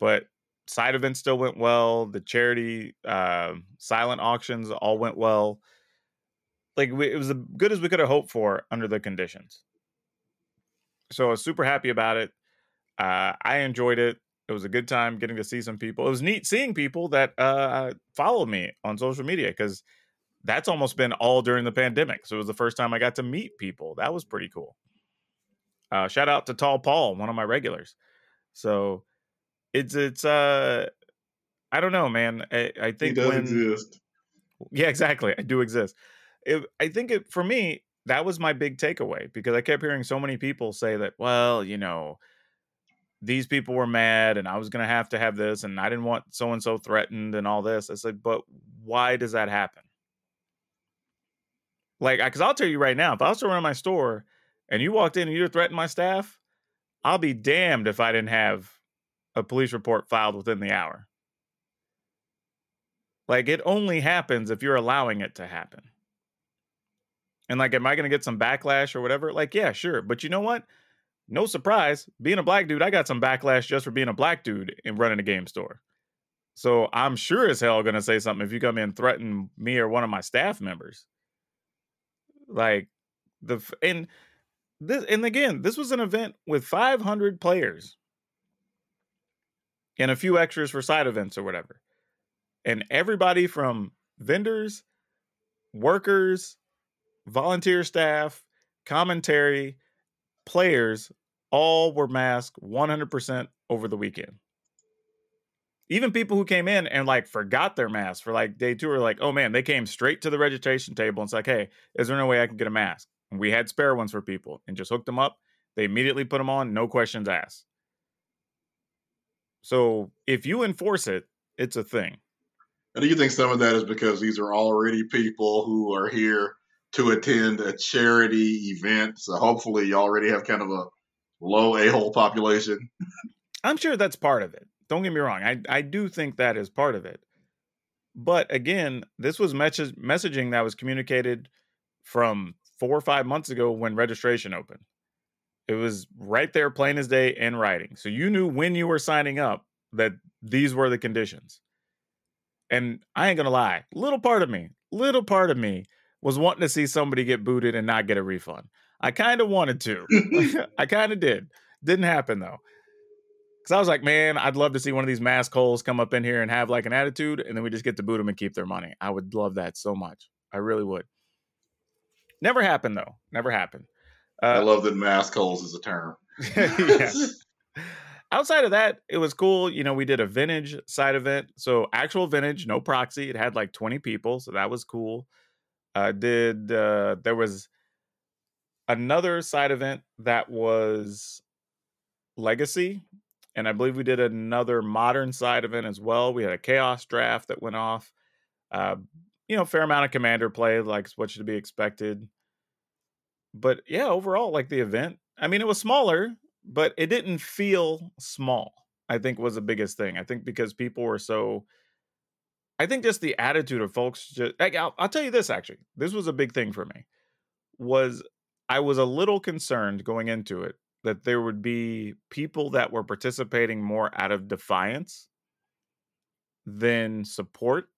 But side events still went well. The charity uh, silent auctions all went well. Like we, it was as good as we could have hoped for under the conditions. So I was super happy about it. Uh, I enjoyed it. It was a good time getting to see some people. It was neat seeing people that uh, follow me on social media because that's almost been all during the pandemic. So it was the first time I got to meet people. That was pretty cool. Uh, shout out to Tall Paul, one of my regulars. So it's it's uh I don't know, man. I, I think does when exist. yeah, exactly. I do exist. It, I think it for me that was my big takeaway because I kept hearing so many people say that, well, you know, these people were mad and I was going to have to have this and I didn't want so and so threatened and all this. I said, but why does that happen? Like, because I'll tell you right now, if I was to run my store and you walked in and you threatened my staff, I'll be damned if I didn't have a police report filed within the hour. Like, it only happens if you're allowing it to happen. And like, am I going to get some backlash or whatever? Like, yeah, sure. But you know what? No surprise, being a black dude, I got some backlash just for being a black dude and running a game store. So I'm sure as hell going to say something if you come in and threaten me or one of my staff members. Like the and this and again, this was an event with 500 players and a few extras for side events or whatever. And everybody from vendors, workers, volunteer staff, commentary, players all were masked 100% over the weekend. Even people who came in and like forgot their mask for like day two are like, oh man, they came straight to the registration table and it's like, hey, is there no way I can get a mask? And we had spare ones for people and just hooked them up. They immediately put them on, no questions asked. So if you enforce it, it's a thing. And do you think some of that is because these are already people who are here to attend a charity event? So hopefully you already have kind of a low a hole population. I'm sure that's part of it. Don't get me wrong. I, I do think that is part of it. But again, this was message, messaging that was communicated from four or five months ago when registration opened. It was right there, plain as day, in writing. So you knew when you were signing up that these were the conditions. And I ain't gonna lie, little part of me, little part of me was wanting to see somebody get booted and not get a refund. I kind of wanted to. I kind of did. Didn't happen though. Cause I was like, man, I'd love to see one of these mask holes come up in here and have like an attitude, and then we just get to boot them and keep their money. I would love that so much. I really would. Never happened though. Never happened. I Uh, love that mask holes is a term. yeah. Outside of that, it was cool. You know, we did a vintage side event. So actual vintage, no proxy. It had like 20 people. So that was cool. Uh did uh there was another side event that was legacy. And I believe we did another modern side event as well. We had a chaos draft that went off. Uh, you know, fair amount of commander play, like what should be expected. But yeah, overall, like the event, I mean, it was smaller, but it didn't feel small. I think was the biggest thing. I think because people were so. I think just the attitude of folks. Just I'll, I'll tell you this actually, this was a big thing for me. Was I was a little concerned going into it that there would be people that were participating more out of defiance than support.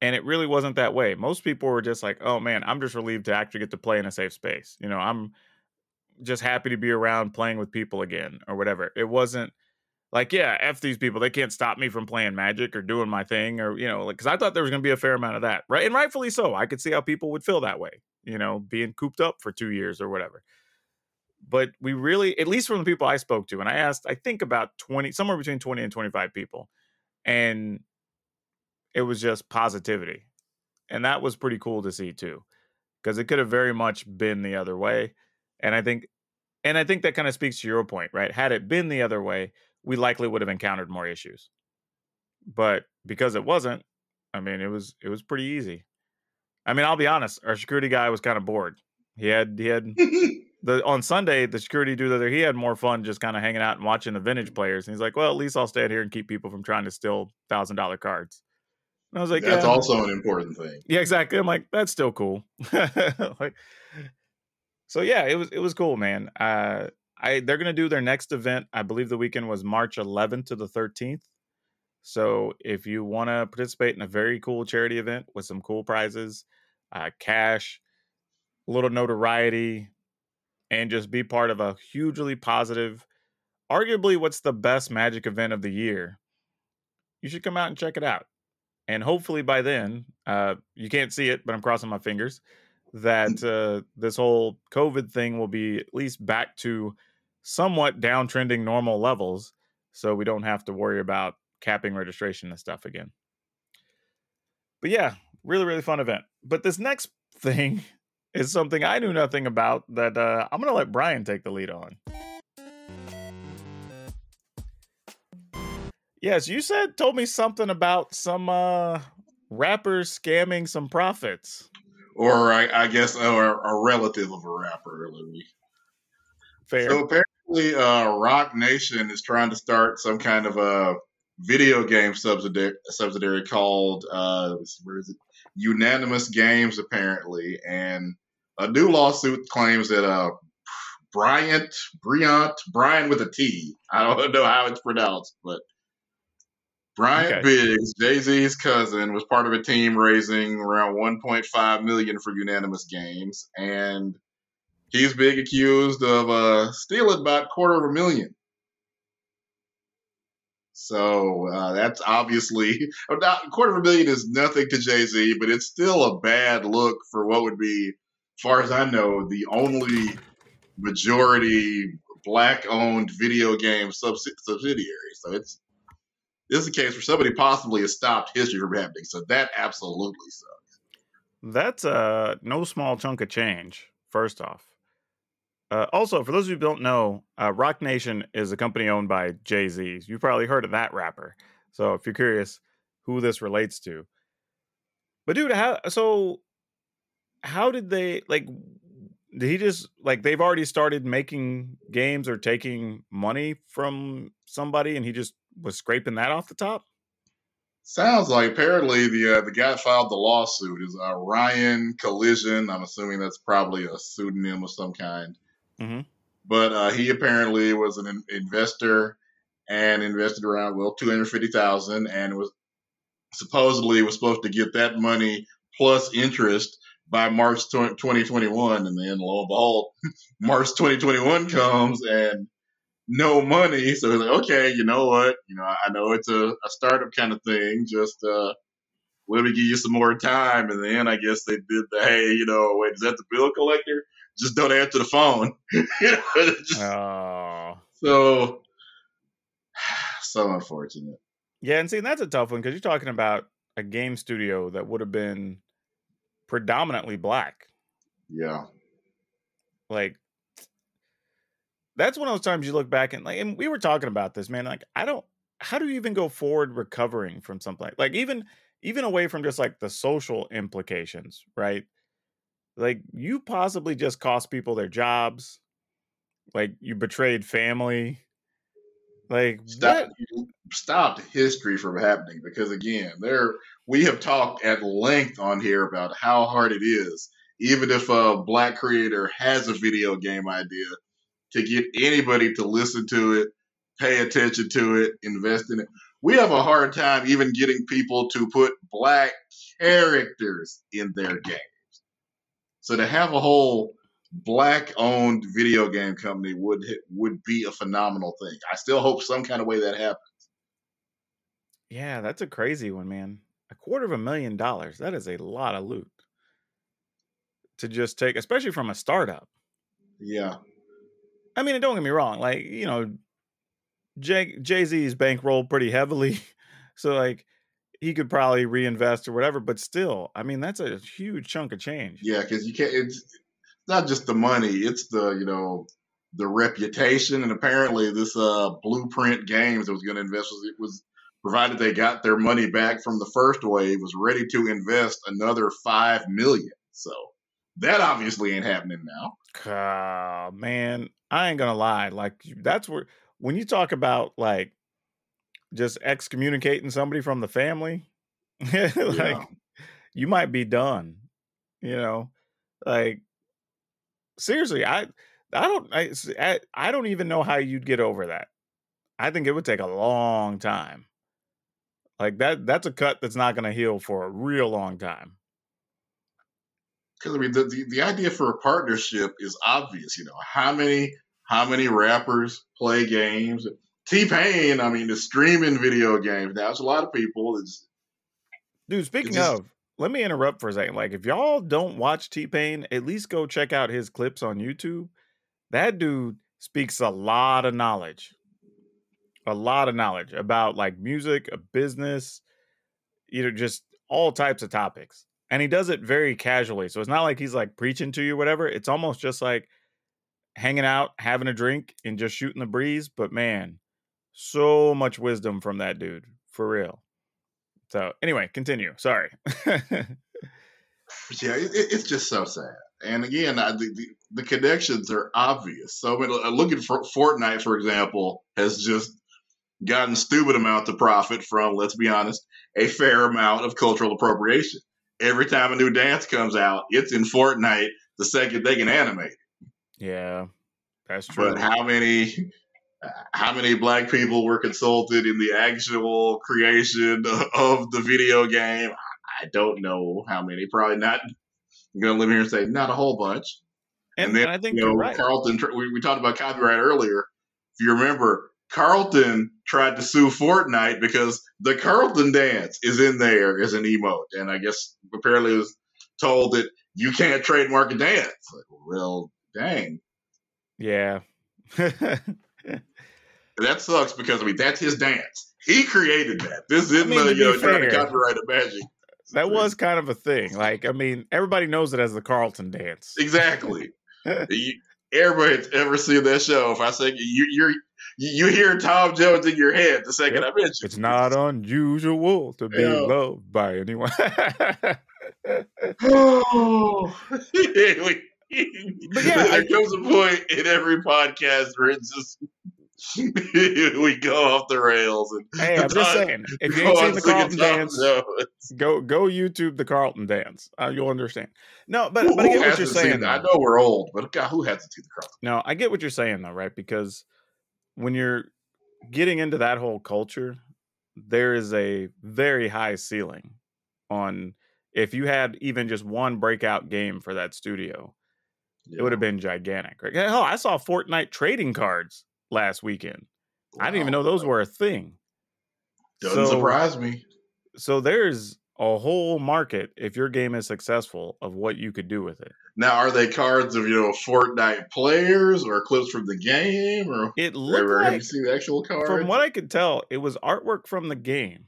And it really wasn't that way. Most people were just like, oh man, I'm just relieved to actually get to play in a safe space. You know, I'm just happy to be around playing with people again or whatever. It wasn't like, yeah, F these people. They can't stop me from playing magic or doing my thing or, you know, like, cause I thought there was going to be a fair amount of that. Right. And rightfully so. I could see how people would feel that way, you know, being cooped up for two years or whatever. But we really, at least from the people I spoke to, and I asked, I think about 20, somewhere between 20 and 25 people. And it was just positivity. And that was pretty cool to see too, because it could have very much been the other way. And I think, and I think that kind of speaks to your point, right? Had it been the other way, we likely would have encountered more issues. But because it wasn't, I mean, it was it was pretty easy. I mean, I'll be honest, our security guy was kind of bored. He had he had the on Sunday, the security dude there, he had more fun just kind of hanging out and watching the vintage players. And he's like, Well, at least I'll stay out here and keep people from trying to steal thousand dollar cards. And I was like, That's yeah. also an important thing. Yeah, exactly. I'm like, that's still cool. like, so yeah, it was it was cool, man. Uh, I they're gonna do their next event. I believe the weekend was March 11th to the 13th. So if you want to participate in a very cool charity event with some cool prizes, uh, cash, a little notoriety, and just be part of a hugely positive, arguably what's the best Magic event of the year, you should come out and check it out and hopefully by then uh, you can't see it but i'm crossing my fingers that uh, this whole covid thing will be at least back to somewhat downtrending normal levels so we don't have to worry about capping registration and stuff again. But yeah really really fun event. But this next thing is something i knew nothing about that uh, i'm gonna let brian take the lead on Yes, you said told me something about some uh rappers scamming some profits. Or I, I guess or a relative of a rapper. Let me Fair. So apparently, uh, Roc Nation is trying to start some kind of a video game subsidiary, subsidiary called uh, where is it? Unanimous Games, apparently, and a new lawsuit claims that uh, Briant, Briant, Brian with a T. I don't know how it's pronounced, but Briant Okay. Biggs, Jay Z's cousin, was part of a team raising around 1.5 million for Unanimous Games, and he's being accused of uh, stealing about quarter of a million. So uh, that's obviously about quarter of a million is nothing to Jay Z, but it's still a bad look for what would be, as far as I know, the only majority black-owned video game subs- subsidiary. So it's this is a case where somebody possibly has stopped history from happening. So that absolutely sucks. That's uh no small chunk of change, first off. Uh, also, for those of you who don't know, uh, Roc Nation is a company owned by Jay Z. You've probably heard of that rapper. So if you're curious who this relates to, but dude, how so? How did they like? Did he just like they've already started making games or taking money from somebody, and he just was scraping that off the top? Sounds like apparently the uh, the guy filed the lawsuit is uh, Ryan Collision. I'm assuming that's probably a pseudonym of some kind. Mhm. But uh, he apparently was an in- investor and invested around well two hundred fifty thousand, and was supposedly was supposed to get that money plus interest by March 20, 2021, and then lo and behold, March 2021 comes and no money. So he's like, okay, you know what? You know, I know it's a, a startup kind of thing. Just uh, let me give you some more time. And then I guess they did the, hey, you know, wait, is that the bill collector? Just don't answer the phone. you know, just, Oh. so, so unfortunate. Yeah, and see, that's a tough one because you're talking about a game studio that would have been predominantly black. Yeah. Like, that's one of those times you look back and like, and we were talking about this, man. Like, I don't. How do you even go forward recovering from something like, like even even away from just like the social implications, right? Like, you possibly just cost people their jobs. Like, you betrayed family. Like, Stop, stopped history from happening because again, there we have talked at length on here about how hard it is, even if a black creator has a video game idea, to get anybody to listen to it, pay attention to it, invest in it. We have a hard time even getting people to put black characters in their games. So to have a whole black owned video game company would would be a phenomenal thing. I still hope some kind of way that happens. Yeah, that's a crazy one, man. A quarter of a million dollars. That is a lot of loot to just take, especially from a startup. Yeah. I mean, don't get me wrong, like, you know, Jay Jay Z's bankrolled pretty heavily. So, like, he could probably reinvest or whatever, but still, I mean, that's a huge chunk of change. Yeah, because you can't. It's not just the money; it's the you know the reputation, and apparently this uh, Blueprint Games that was going to invest was it was provided they got their money back from the first wave was ready to invest another five million. So that obviously ain't happening now. Ah, man, I ain't gonna lie. Like that's where when you talk about like just excommunicating somebody from the family, like Yeah. you might be done. You know, like seriously, I I don't I I don't even know how you'd get over that. I think it would take a long time. Like that that's a cut that's not going to heal for a real long time. Because I mean, the, the the idea for a partnership is obvious. You know, how many how many rappers play games? T Pain, I mean, is streaming video games now. It's a lot of people. It's Dude, speaking just- of, let me interrupt for a second. Like, if y'all don't watch T Pain, at least go check out his clips on YouTube. That dude speaks a lot of knowledge, a lot of knowledge about like music, a business, you know, just all types of topics. And he does it very casually. So it's not like he's like preaching to you, whatever. It's almost just like hanging out, having a drink, and just shooting the breeze. But man, so much wisdom from that dude, for real. So anyway, continue. Sorry. yeah, it, it- it's just so sad. And again, I, the, the connections are obvious. So I mean, uh, look at For- Fortnite, for example, has just gotten stupid amount of profit from, let's be honest, a fair amount of cultural appropriation. Every time a new dance comes out, it's in Fortnite the second they can animate. yeah, that's true. But how many how many black people were consulted in the actual creation of the video game? I don't know how many. Probably not. I'm gonna live here and say not a whole bunch. and, and then, I think You know, you're right. Carlton. We, we talked about copyright earlier. If you remember, Carlton tried to sue Fortnite because the Carlton dance is in there as an emote, and I guess apparently was told that you can't trademark a dance. Like, well, dang. Yeah. That sucks because I mean that's his dance. He created that. This isn't mean, a, you know, trying to copyright a magic. that was kind of a thing. Like, I mean, everybody knows it as the Carlton dance. Exactly. you, everybody that's ever seen that show. If I say you, you're you hear Tom Jones in your head the second Yep. I mention It's not unusual to be Yeah. loved by anyone. Oh, But yeah, there I- comes a point in every podcast where it's just we go off the rails and hey, I'm just saying, if you go ain't seen the Carlton dance, Jones. go go YouTube the Carlton dance. Uh, you'll understand. No, but Who- but I get what you're saying. I know we're old, but God, who has to do the Carlton? No, I get what you're saying though, right? Because when you're getting into that whole culture, there is a very high ceiling on if you had even just one breakout game for that studio, it would have been gigantic. Right? Hell, I saw Fortnite trading cards last weekend. I didn't even know those were a thing. Doesn't So- surprise me. So there's a whole market if your game is successful of what you could do with it. Now, are they cards of you know Fortnite players or clips from the game, or It looked ever have you like, seen the actual card? from what I could tell, it was artwork from the game.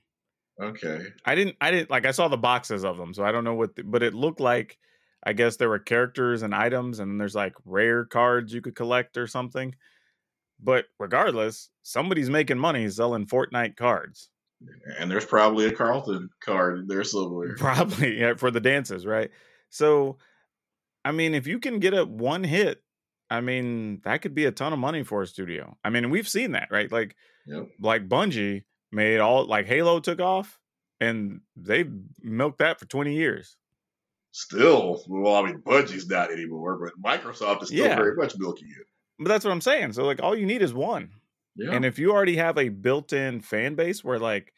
okay, I didn't I didn't like I saw the boxes of them, so I don't know what the, but it looked like I guess there were characters and items and there's like rare cards you could collect or something. But regardless, somebody's making money selling Fortnite cards. and there's probably a Carlton card there somewhere. Probably yeah, for the dances, right? So I mean, if you can get a one hit, I mean, that could be a ton of money for a studio. I mean, we've seen that, right? Like Yep. like Bungie made all like Halo took off and they milked that for 20 years. Still, well, I mean, Bungie's not anymore, but Microsoft is still Yeah. very much milking it. But that's what I'm saying. So like all you need is one. Yeah, And if you already have a built-in fan base where like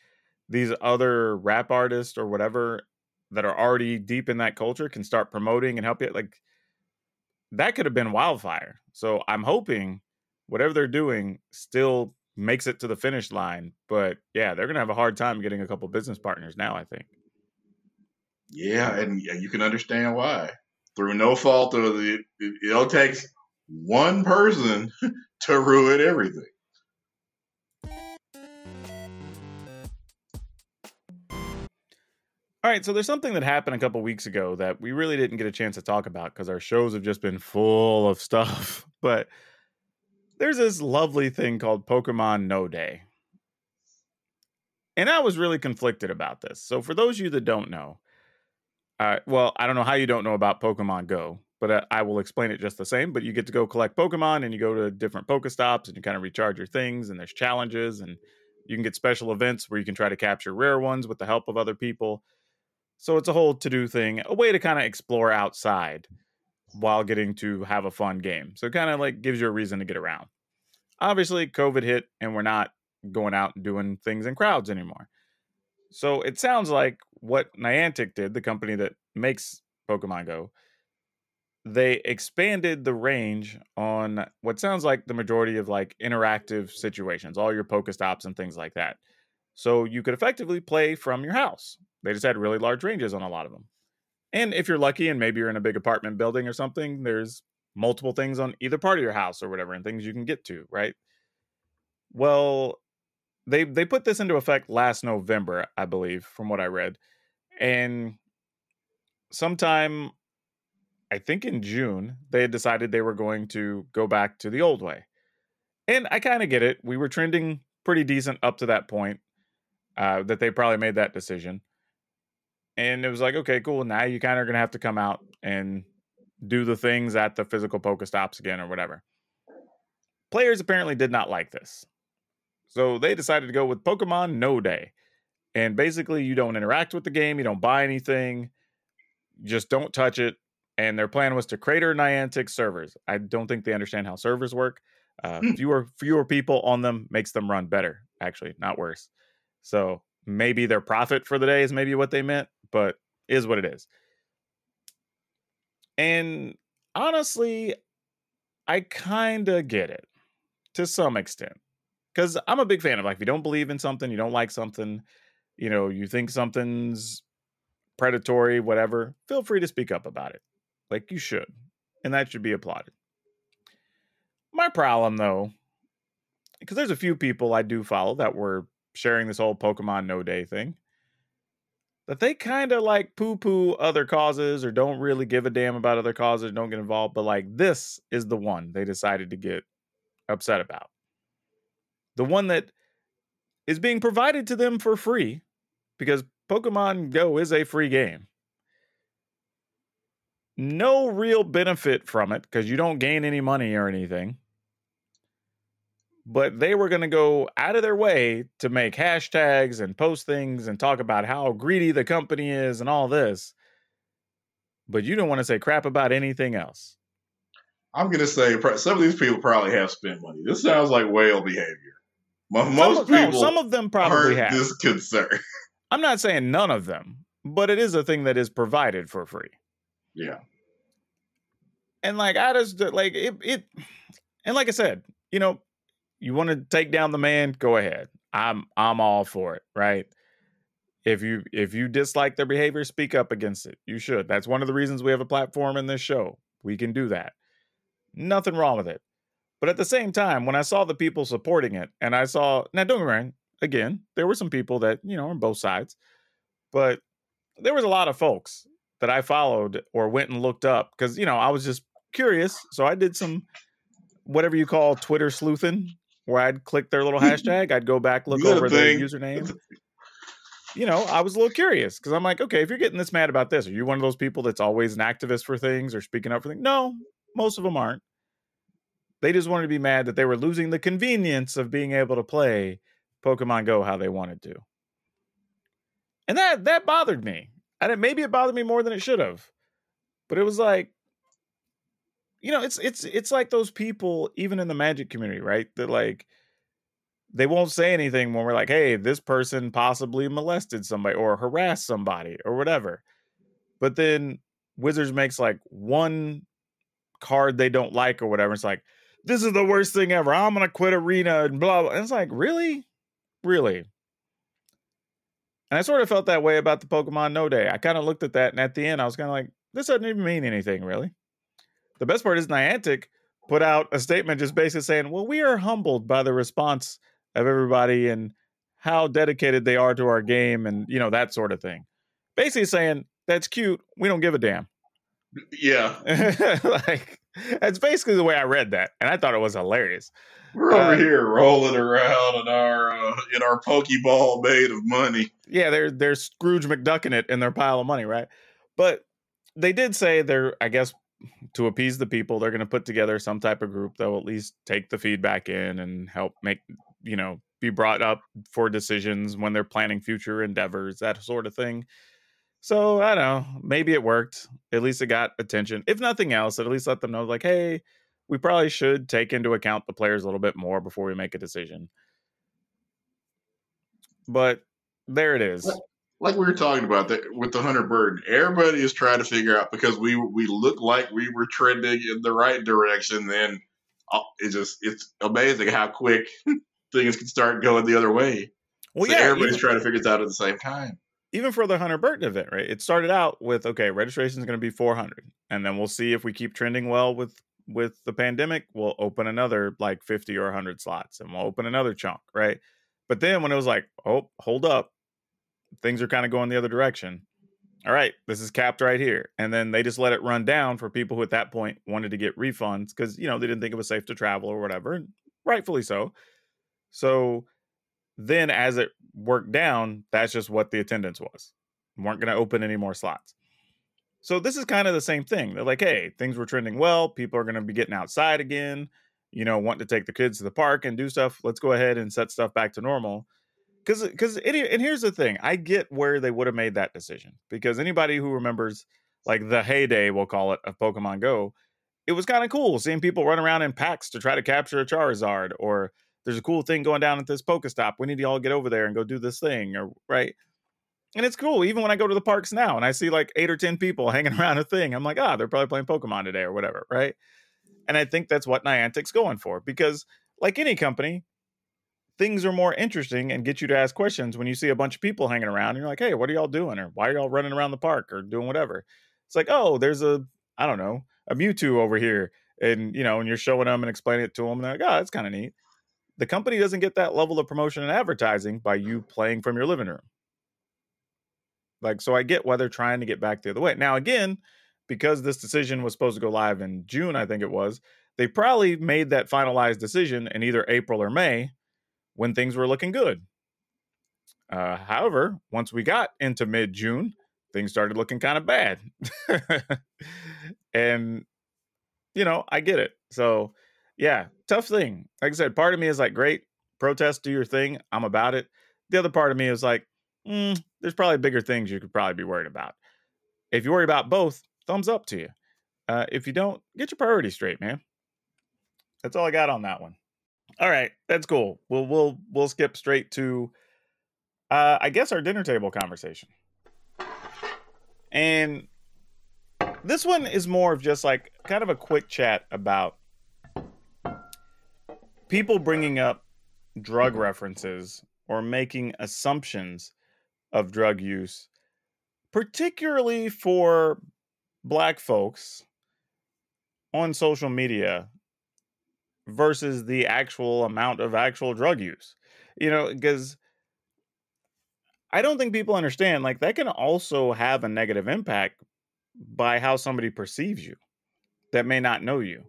these other rap artists or whatever that are already deep in that culture can start promoting and help you like that could have been wildfire. So I'm hoping whatever they're doing still makes it to the finish line. But yeah, they're gonna have a hard time getting a couple business partners now, I think. yeah, and you can understand why. Through no fault of the, it, all takes one person to ruin everything. All right, so there's something that happened a couple weeks ago that we really didn't get a chance to talk about because our shows have just been full of stuff. But there's this lovely thing called Pokemon No Day. And I was really conflicted about this. So, for those of you that don't know, uh, well, I don't know how you don't know about Pokemon Go, but uh, I will explain it just the same. But you get to go collect Pokemon and you go to different Pokestops and you kind of recharge your things, and there's challenges, and you can get special events where you can try to capture rare ones with the help of other people. So, it's a whole to do thing, a way to kind of explore outside while getting to have a fun game. So, it kind of like gives you a reason to get around. Obviously, COVID hit and we're not going out and doing things in crowds anymore. So it sounds like what Niantic did, the company that makes Pokemon Go, they expanded the range on what sounds like the majority of like interactive situations, all your Pokestops and things like that. So you could effectively play from your house. They just had really large ranges on a lot of them. And if you're lucky and maybe you're in a big apartment building or something, there's multiple things on either part of your house or whatever and things you can get to, right? Well, they they put this into effect last November, I believe, from what I read. And sometime I think in June, they had decided they were going to go back to the old way. And I kind of get it. We were trending pretty decent up to that point uh, that they probably made that decision. And it was like, okay, cool. Now you kind of are going to have to come out and do the things at the physical Pokestops again or whatever. Players apparently did not like this. So they decided to go with Pokemon No Day. And basically, you don't interact with the game, you don't buy anything, just don't touch it. And their plan was to crater Niantic servers. I don't think they understand how servers work. Uh, Hmm. fewer fewer people on them makes them run better, actually, not worse. So maybe their profit for the day is maybe what they meant, but is what it is. And honestly, I kind of get it to some extent because I'm a big fan of like if you don't believe in something, you don't like something, you know, you think something's predatory, whatever, feel free to speak up about it. Like you should. And that should be applauded. My problem though, because there's a few people I do follow that were sharing this whole Pokemon No Day thing, that they kind of like poo poo other causes or don't really give a damn about other causes, don't get involved. But like this is the one they decided to get upset about the one that is being provided to them for free because Pokemon Go is a free game. No real benefit from it because you don't gain any money or anything. But they were going to go out of their way to make hashtags and post things and talk about how greedy the company is and all this. But you don't want to say crap about anything else. I'm gonna say some of these people probably have spent money. This sounds like whale behavior. Mo- Some Most of- no, people some of them probably have. this concerned. I'm not saying none of them, but it is a thing that is provided for free. yeah, And like I just like it, it and like I said, you know, you want to take down the man, go ahead. I'm I'm all for it, right? If you if you dislike their behavior, speak up against it. You should. That's one of the reasons we have a platform in this show. We can do that. Nothing wrong with it. But at the same time, when I saw the people supporting it, and I saw now don't get me wrong, again, there were some people that, you know, on both sides, but there was a lot of folks that I followed or went and looked up because you know I was just curious. So I did some whatever you call Twitter sleuthing, where I'd click their little hashtag, I'd go back, look Is that a over their username. You know, I was a little curious because I'm like, okay, if you're getting this mad about this, are you one of those people that's always an activist for things or speaking up for things? No, most of them aren't. They just wanted to be mad that they were losing the convenience of being able to play Pokemon Go how they wanted to. And that that bothered me. And it maybe it bothered me more than it should have. But it was like you know, it's it's it's like those people even in the magic community, right? That like they won't say anything when we're like, "Hey, this person possibly molested somebody or harassed somebody or whatever." But then Wizards makes like one card they don't like or whatever. It's like, "This is the worst thing ever. I'm going to quit arena and blah blah." And it's like, "Really? Really?" And I sort of felt that way about the Pokemon No Day. I kind of looked at that, and at the end, I was kind of like, this doesn't even mean anything, really. The best part is Niantic put out a statement just basically saying, well, we are humbled by the response of everybody and how dedicated they are to our game and, you know, that sort of thing. Basically saying, that's cute. We don't give a damn. yeah. like, That's basically the way I read that, and I thought it was hilarious. We're over Uh, here rolling around in our uh, in our pokeball made of money. Yeah, they're they're Scrooge McDucking it in their pile of money, right? But they did say they're, I guess, to appease the people, they're going to put together some type of group that will at least take the feedback in and help make, you know, be brought up for decisions when they're planning future endeavors, that sort of thing. So I don't know. Maybe it worked. At least it got attention. If nothing else, at least let them know, like, hey, we probably should take into account the players a little bit more before we make a decision. But there it is. Like we were talking about that with the Hunter Burton, everybody is trying to figure out because we we look like we were trending in the right direction. Then uh, it just it's amazing how quick things can start going the other way. Well, so yeah, everybody's even- trying to figure this out at the same time. even for the Hunter Burton event, right? It started out with okay, registration is going to be 400, and then we'll see if we keep trending well with with the pandemic. We'll open another like 50 or 100 slots, and we'll open another chunk, right? But then when it was like, oh, hold up, things are kind of going the other direction. All right, this is capped right here, and then they just let it run down for people who at that point wanted to get refunds because you know they didn't think it was safe to travel or whatever, rightfully so. So then as it worked down, that's just what the attendance was. weren't going to open any more slots. So this is kind of the same thing. They're like, hey, things were trending well. People are going to be getting outside again, you know, wanting to take the kids to the park and do stuff. Let's go ahead and set stuff back to normal. Because, because, and here's the thing I get where they would have made that decision. Because anybody who remembers, like, the heyday, we'll call it, of Pokemon Go, it was kind of cool seeing people run around in packs to try to capture a Charizard or there's a cool thing going down at this Pokestop. We need to all get over there and go do this thing, or right. And it's cool. Even when I go to the parks now and I see like eight or ten people hanging around a thing, I'm like, ah, they're probably playing Pokemon today or whatever, right? And I think that's what Niantic's going for because, like any company, things are more interesting and get you to ask questions when you see a bunch of people hanging around. And you're like, hey, what are y'all doing? Or why are y'all running around the park or doing whatever? It's like, oh, there's a, I don't know, a Mewtwo over here, and you know, and you're showing them and explaining it to them, and they're like, oh, that's kind of neat the company doesn't get that level of promotion and advertising by you playing from your living room. Like, so I get why they're trying to get back the other way. Now, again, because this decision was supposed to go live in June, I think it was, they probably made that finalized decision in either April or May when things were looking good. Uh, however, once we got into mid June, things started looking kind of bad. and, you know, I get it. So, yeah, tough thing. Like I said, part of me is like, great, protest, do your thing. I'm about it. The other part of me is like, mm, there's probably bigger things you could probably be worried about. If you worry about both, thumbs up to you. Uh, if you don't, get your priorities straight, man. That's all I got on that one. All right, that's cool. We'll we'll we'll skip straight to, uh, I guess our dinner table conversation. And this one is more of just like kind of a quick chat about people bringing up drug references or making assumptions of drug use, particularly for black folks on social media versus the actual amount of actual drug use. You know, because I don't think people understand like that can also have a negative impact by how somebody perceives you that may not know you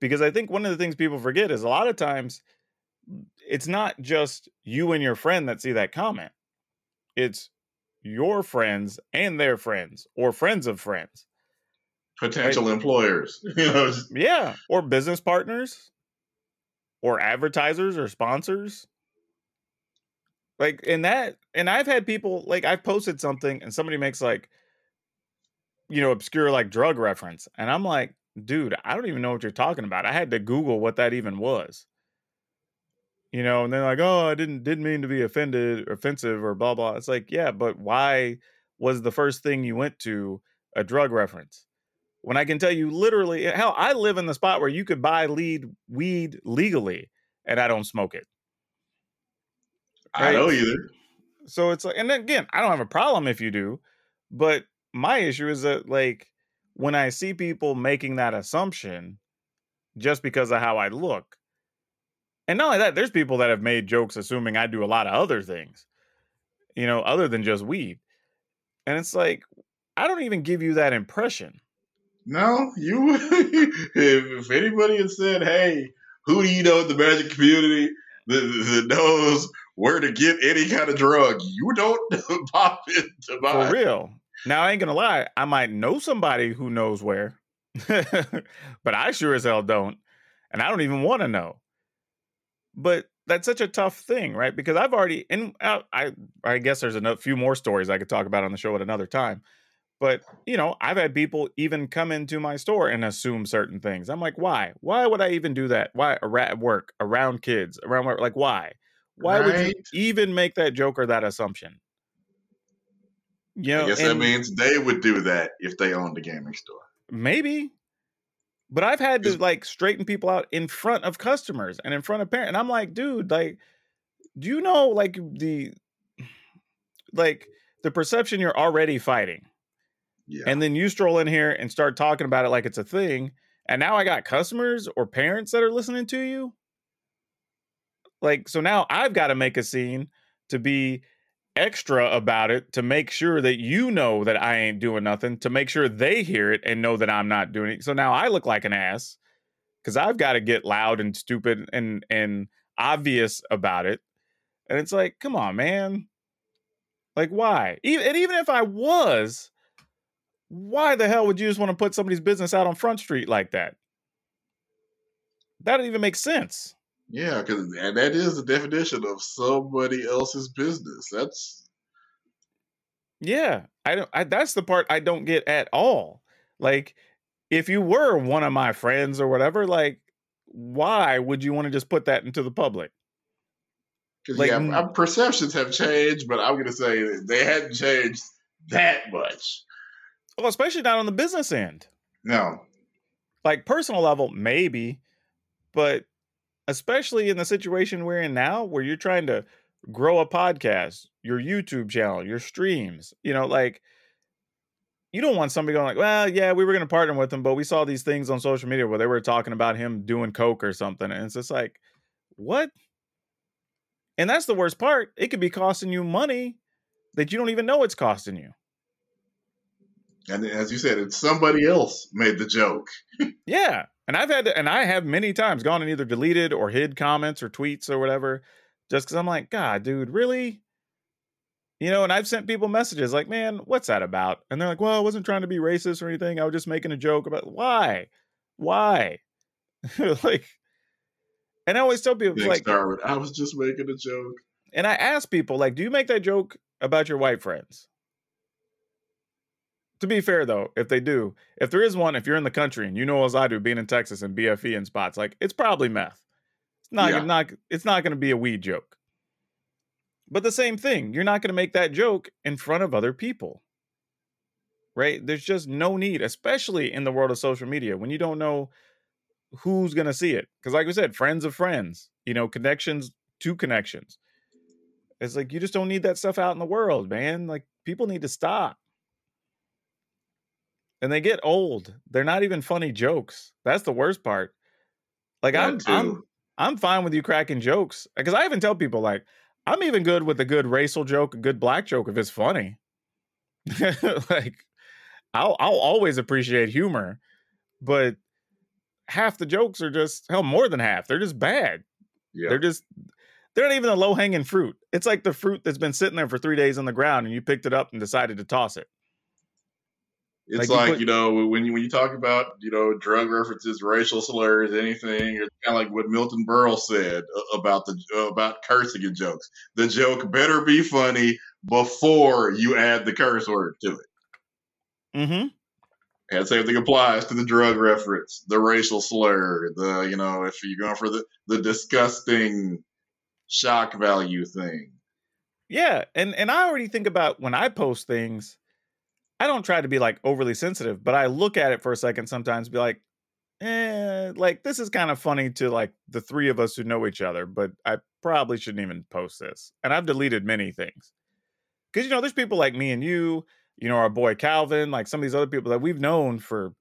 because I think one of the things people forget is a lot of times it's not just you and your friend that see that comment. It's your friends and their friends or friends of friends. Potential employers, you know, just- Yeah, or business partners or advertisers or sponsors. Like in that and I've had people like I've posted something and somebody makes like you know obscure like drug reference and I'm like dude, I don't even know what you're talking about. I had to Google what that even was. You know, and they're like, oh, I didn't didn't mean to be offended, offensive, or blah blah. It's like, yeah, but why was the first thing you went to a drug reference? When I can tell you literally, eh, hell, I live in the spot where you could buy lead weed legally, and I don't smoke it. I know either. So it's like, and then again, I don't have a problem if you do, but my issue is that like when I see people making that assumption just because of how I look, and not only that, there's people that have made jokes assuming I do a lot of other things, you know, other than just weed. And it's like, I don't even give you that impression. No, you. if, if anybody had said, "Hey, who do you know in the magic community that, that knows where to get any kind of drug?" You don't pop into my. For real. Now I ain't gonna lie, I might know somebody who knows where, but I sure as hell don't, and I don't even want to know. But that's such a tough thing, right? Because I've already, and I, I, I guess there's a few more stories I could talk about on the show at another time. But you know, I've had people even come into my store and assume certain things. I'm like, why? Why would I even do that? Why at work, around kids, around work? Like, why? Why would you even make that joke or that assumption? You know, I guess that means they would do that if they owned a gaming store. maybe, but I've had to like straighten people out in front of customers and in front of parents, and I'm like, dude, like, do you know like the like the perception you're already fighting? And then you stroll in here and start talking about it like it's a thing and now i got customers or parents that are listening to you? Like so now i've got to make a scene to be extra about it to make sure that you know that i ain't doing nothing to make sure they hear it and know that i'm not doing it. So now i look like an ass because i've got to get loud and stupid and and obvious about it. And it's like come on man. Like why? Even, and even if i was why the hell would you just want to put somebody's business out on Front Street like that? That doesn't even make sense. Yeah, because and that is the definition of somebody else's business. That's Yeah, I don't. I, that's the part I don't get at all. Like, if you were one of my friends or whatever, like, why would you want to just put that into the public? because Like, yeah, perceptions have changed, but I'm gonna say they hadn't changed that much. Well, especially not on the business end. No, Like personal level, maybe, but especially in the situation we're in now, where you're trying to grow a podcast, your YouTube channel, your streams, you know, like you don't want somebody going like, well, yeah, we were going to partner with him, but we saw these things on social media where they were talking about him doing coke or something, and it's just like, what? And that's the worst part. It could be costing you money that you don't even know it's costing you. And as you said, it's somebody else made the joke. Yeah. And I've had to, and I have many times gone and either deleted or hid comments or tweets or whatever, just because I'm like, God, dude, really? You know, and I've sent people messages like, man, what's that about? And they're like, well, I wasn't trying to be racist or anything. I was just making a joke about why? Why? like, and I always tell people, like. I was just making a joke. and I ask people, like, do you make that joke about your white friends? To be fair, though, if they do, if there is one, if you're in the country and you know as I do, being in Texas and BFE and spots, like it's probably meth. It's not, Yeah. not, it's not going to be a weed joke. But the same thing, you're not going to make that joke in front of other people, right? There's just no need, especially in the world of social media, when you don't know who's going to see it. Because, like we said, friends of friends, you know, connections to connections. It's like you just don't need that stuff out in the world, man. Like people need to stop. And they get old. They're not even funny jokes. That's the worst part. Like That I'm too. I'm I'm fine with you cracking jokes. Because I even tell people like I'm even good with a good racial joke, a good black joke if it's funny. like I'll I'll always appreciate humor, but half the jokes are just hell more than half. They're just bad. Yeah, They're just they're not even a low hanging fruit. It's like the fruit that's been sitting there for three days on the ground and you picked it up and decided to toss it. It's like you put- you know when you when you talk about you know drug references, racial slurs, anything. It's kind of like what Milton Berle said about the about cursing in jokes. The joke better be funny before you add the curse word to it. Mm-hmm. And same thing applies to the drug reference, the racial slur, the you know if you're going for the the disgusting shock value thing. Yeah, and and I already think about when I post things, I don't try to be like overly sensitive, but I look at it for a second sometimes, be like, eh, like this is kind of funny to like the three of us who know each other, but I probably shouldn't even post this. And I've deleted many things because you know there's people like me and you, you know, our boy Calvin, like some of these other people that we've known for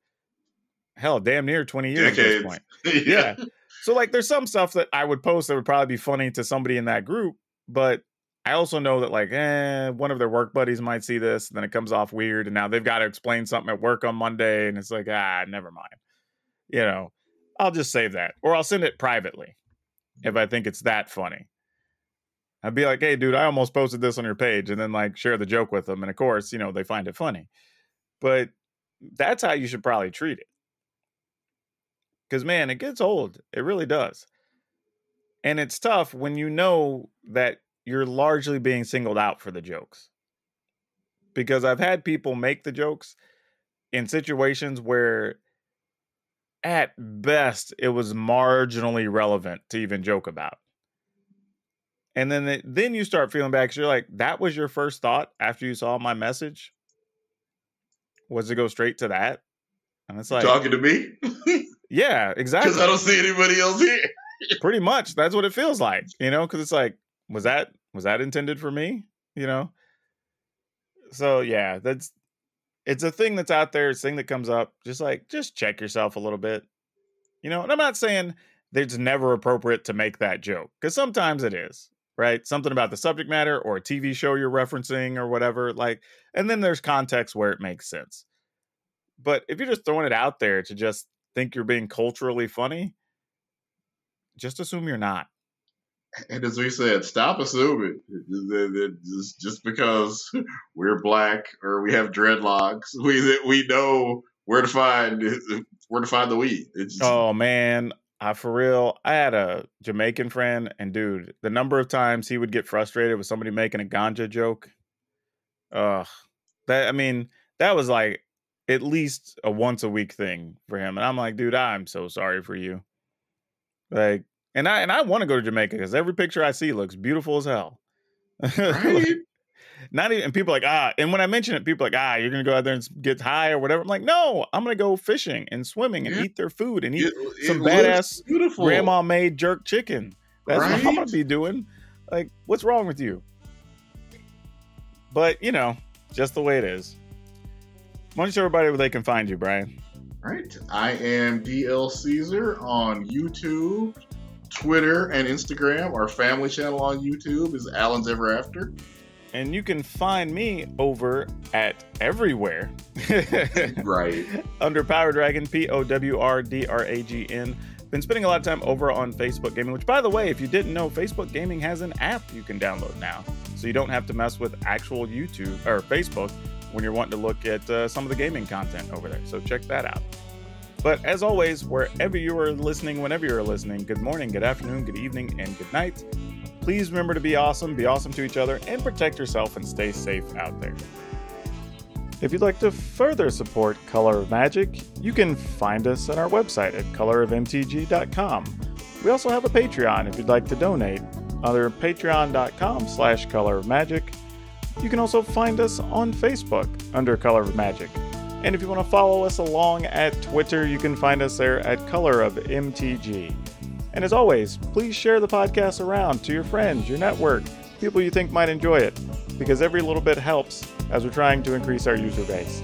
hell, damn near twenty years at this Decades. point. yeah. So like there's some stuff that I would post that would probably be funny to somebody in that group, but I also know that like, eh, one of their work buddies might see this, and then it comes off weird, and now they've got to explain something at work on Monday, and it's like, ah, never mind. You know, I'll just save that, or I'll send it privately if I think it's that funny. I'd be like, hey, dude, I almost posted this on your page, and then like share the joke with them, and of course, you know, they find it funny. But that's how you should probably treat it. Because man, it gets old. It really does. And it's tough when you know that you're largely being singled out for the jokes. Because I've had people make the jokes in situations where at best it was marginally relevant to even joke about. And then it, then you start feeling bad because you're like, that was your first thought after you saw my message? Was to go straight to that? And it's like Talking to me? Yeah, exactly. Because I don't see anybody else here. Pretty much. That's what it feels like, you know, because it's like, was that was that intended for me? You know? So yeah, that's it's a thing that's out there, it's a thing that comes up. Just like just check yourself a little bit. You know, and I'm not saying it's never appropriate to make that joke, because sometimes it is, right? Something about the subject matter or a TV show you're referencing or whatever. Like, and then there's context where it makes sense. But if you're just throwing it out there to just think you're being culturally funny, just assume you're not. And as we said, stop assuming just, just because we're black or we have dreadlocks, we we know where to find where to find the weed. Just, Oh man, I for real. I had a Jamaican friend, and dude, the number of times he would get frustrated with somebody making a ganja joke. Ugh, that I mean, that was like at least a once a week thing for him, and I'm like, dude, I'm so sorry for you. Like, and I and I want to go to Jamaica because every picture I see looks beautiful as hell. right? Not even people are like ah, and when I mention it, people are like ah, you're gonna go out there and get high or whatever. I'm like, no, I'm gonna go fishing and swimming and Yeah. eat their food and eat It- it some looks badass beautiful. grandma made jerk chicken. That's what I'm gonna be doing. Like, what's wrong with you? But you know, just the way it is. Why don't you tell everybody where they can find you, Briant? Right. I am DL Caesar on YouTube, Twitter, and Instagram. Our family channel on YouTube is Allen's Ever After. And you can find me over at everywhere Right. under Power Dragon, P O W R D R A G N. Been spending a lot of time over on Facebook Gaming, which, by the way, if you didn't know, Facebook Gaming has an app you can download now. So you don't have to mess with actual YouTube or Facebook when you're wanting to look at uh, some of the gaming content over there. So check that out. But as always, wherever you are listening, whenever you're listening, good morning, good afternoon, good evening, and good night. Please remember to be awesome, be awesome to each other, and protect yourself and stay safe out there. If you'd like to further support Color of Magic, you can find us on our website at colorofmtg.com. We also have a Patreon if you'd like to donate, under patreon.com slash color of magic. You can also find us on Facebook under Color of Magic. And if you want to follow us along at Twitter, you can find us there at Color of MTG. And as always, please share the podcast around to your friends, your network, people you think might enjoy it, because every little bit helps as we're trying to increase our user base.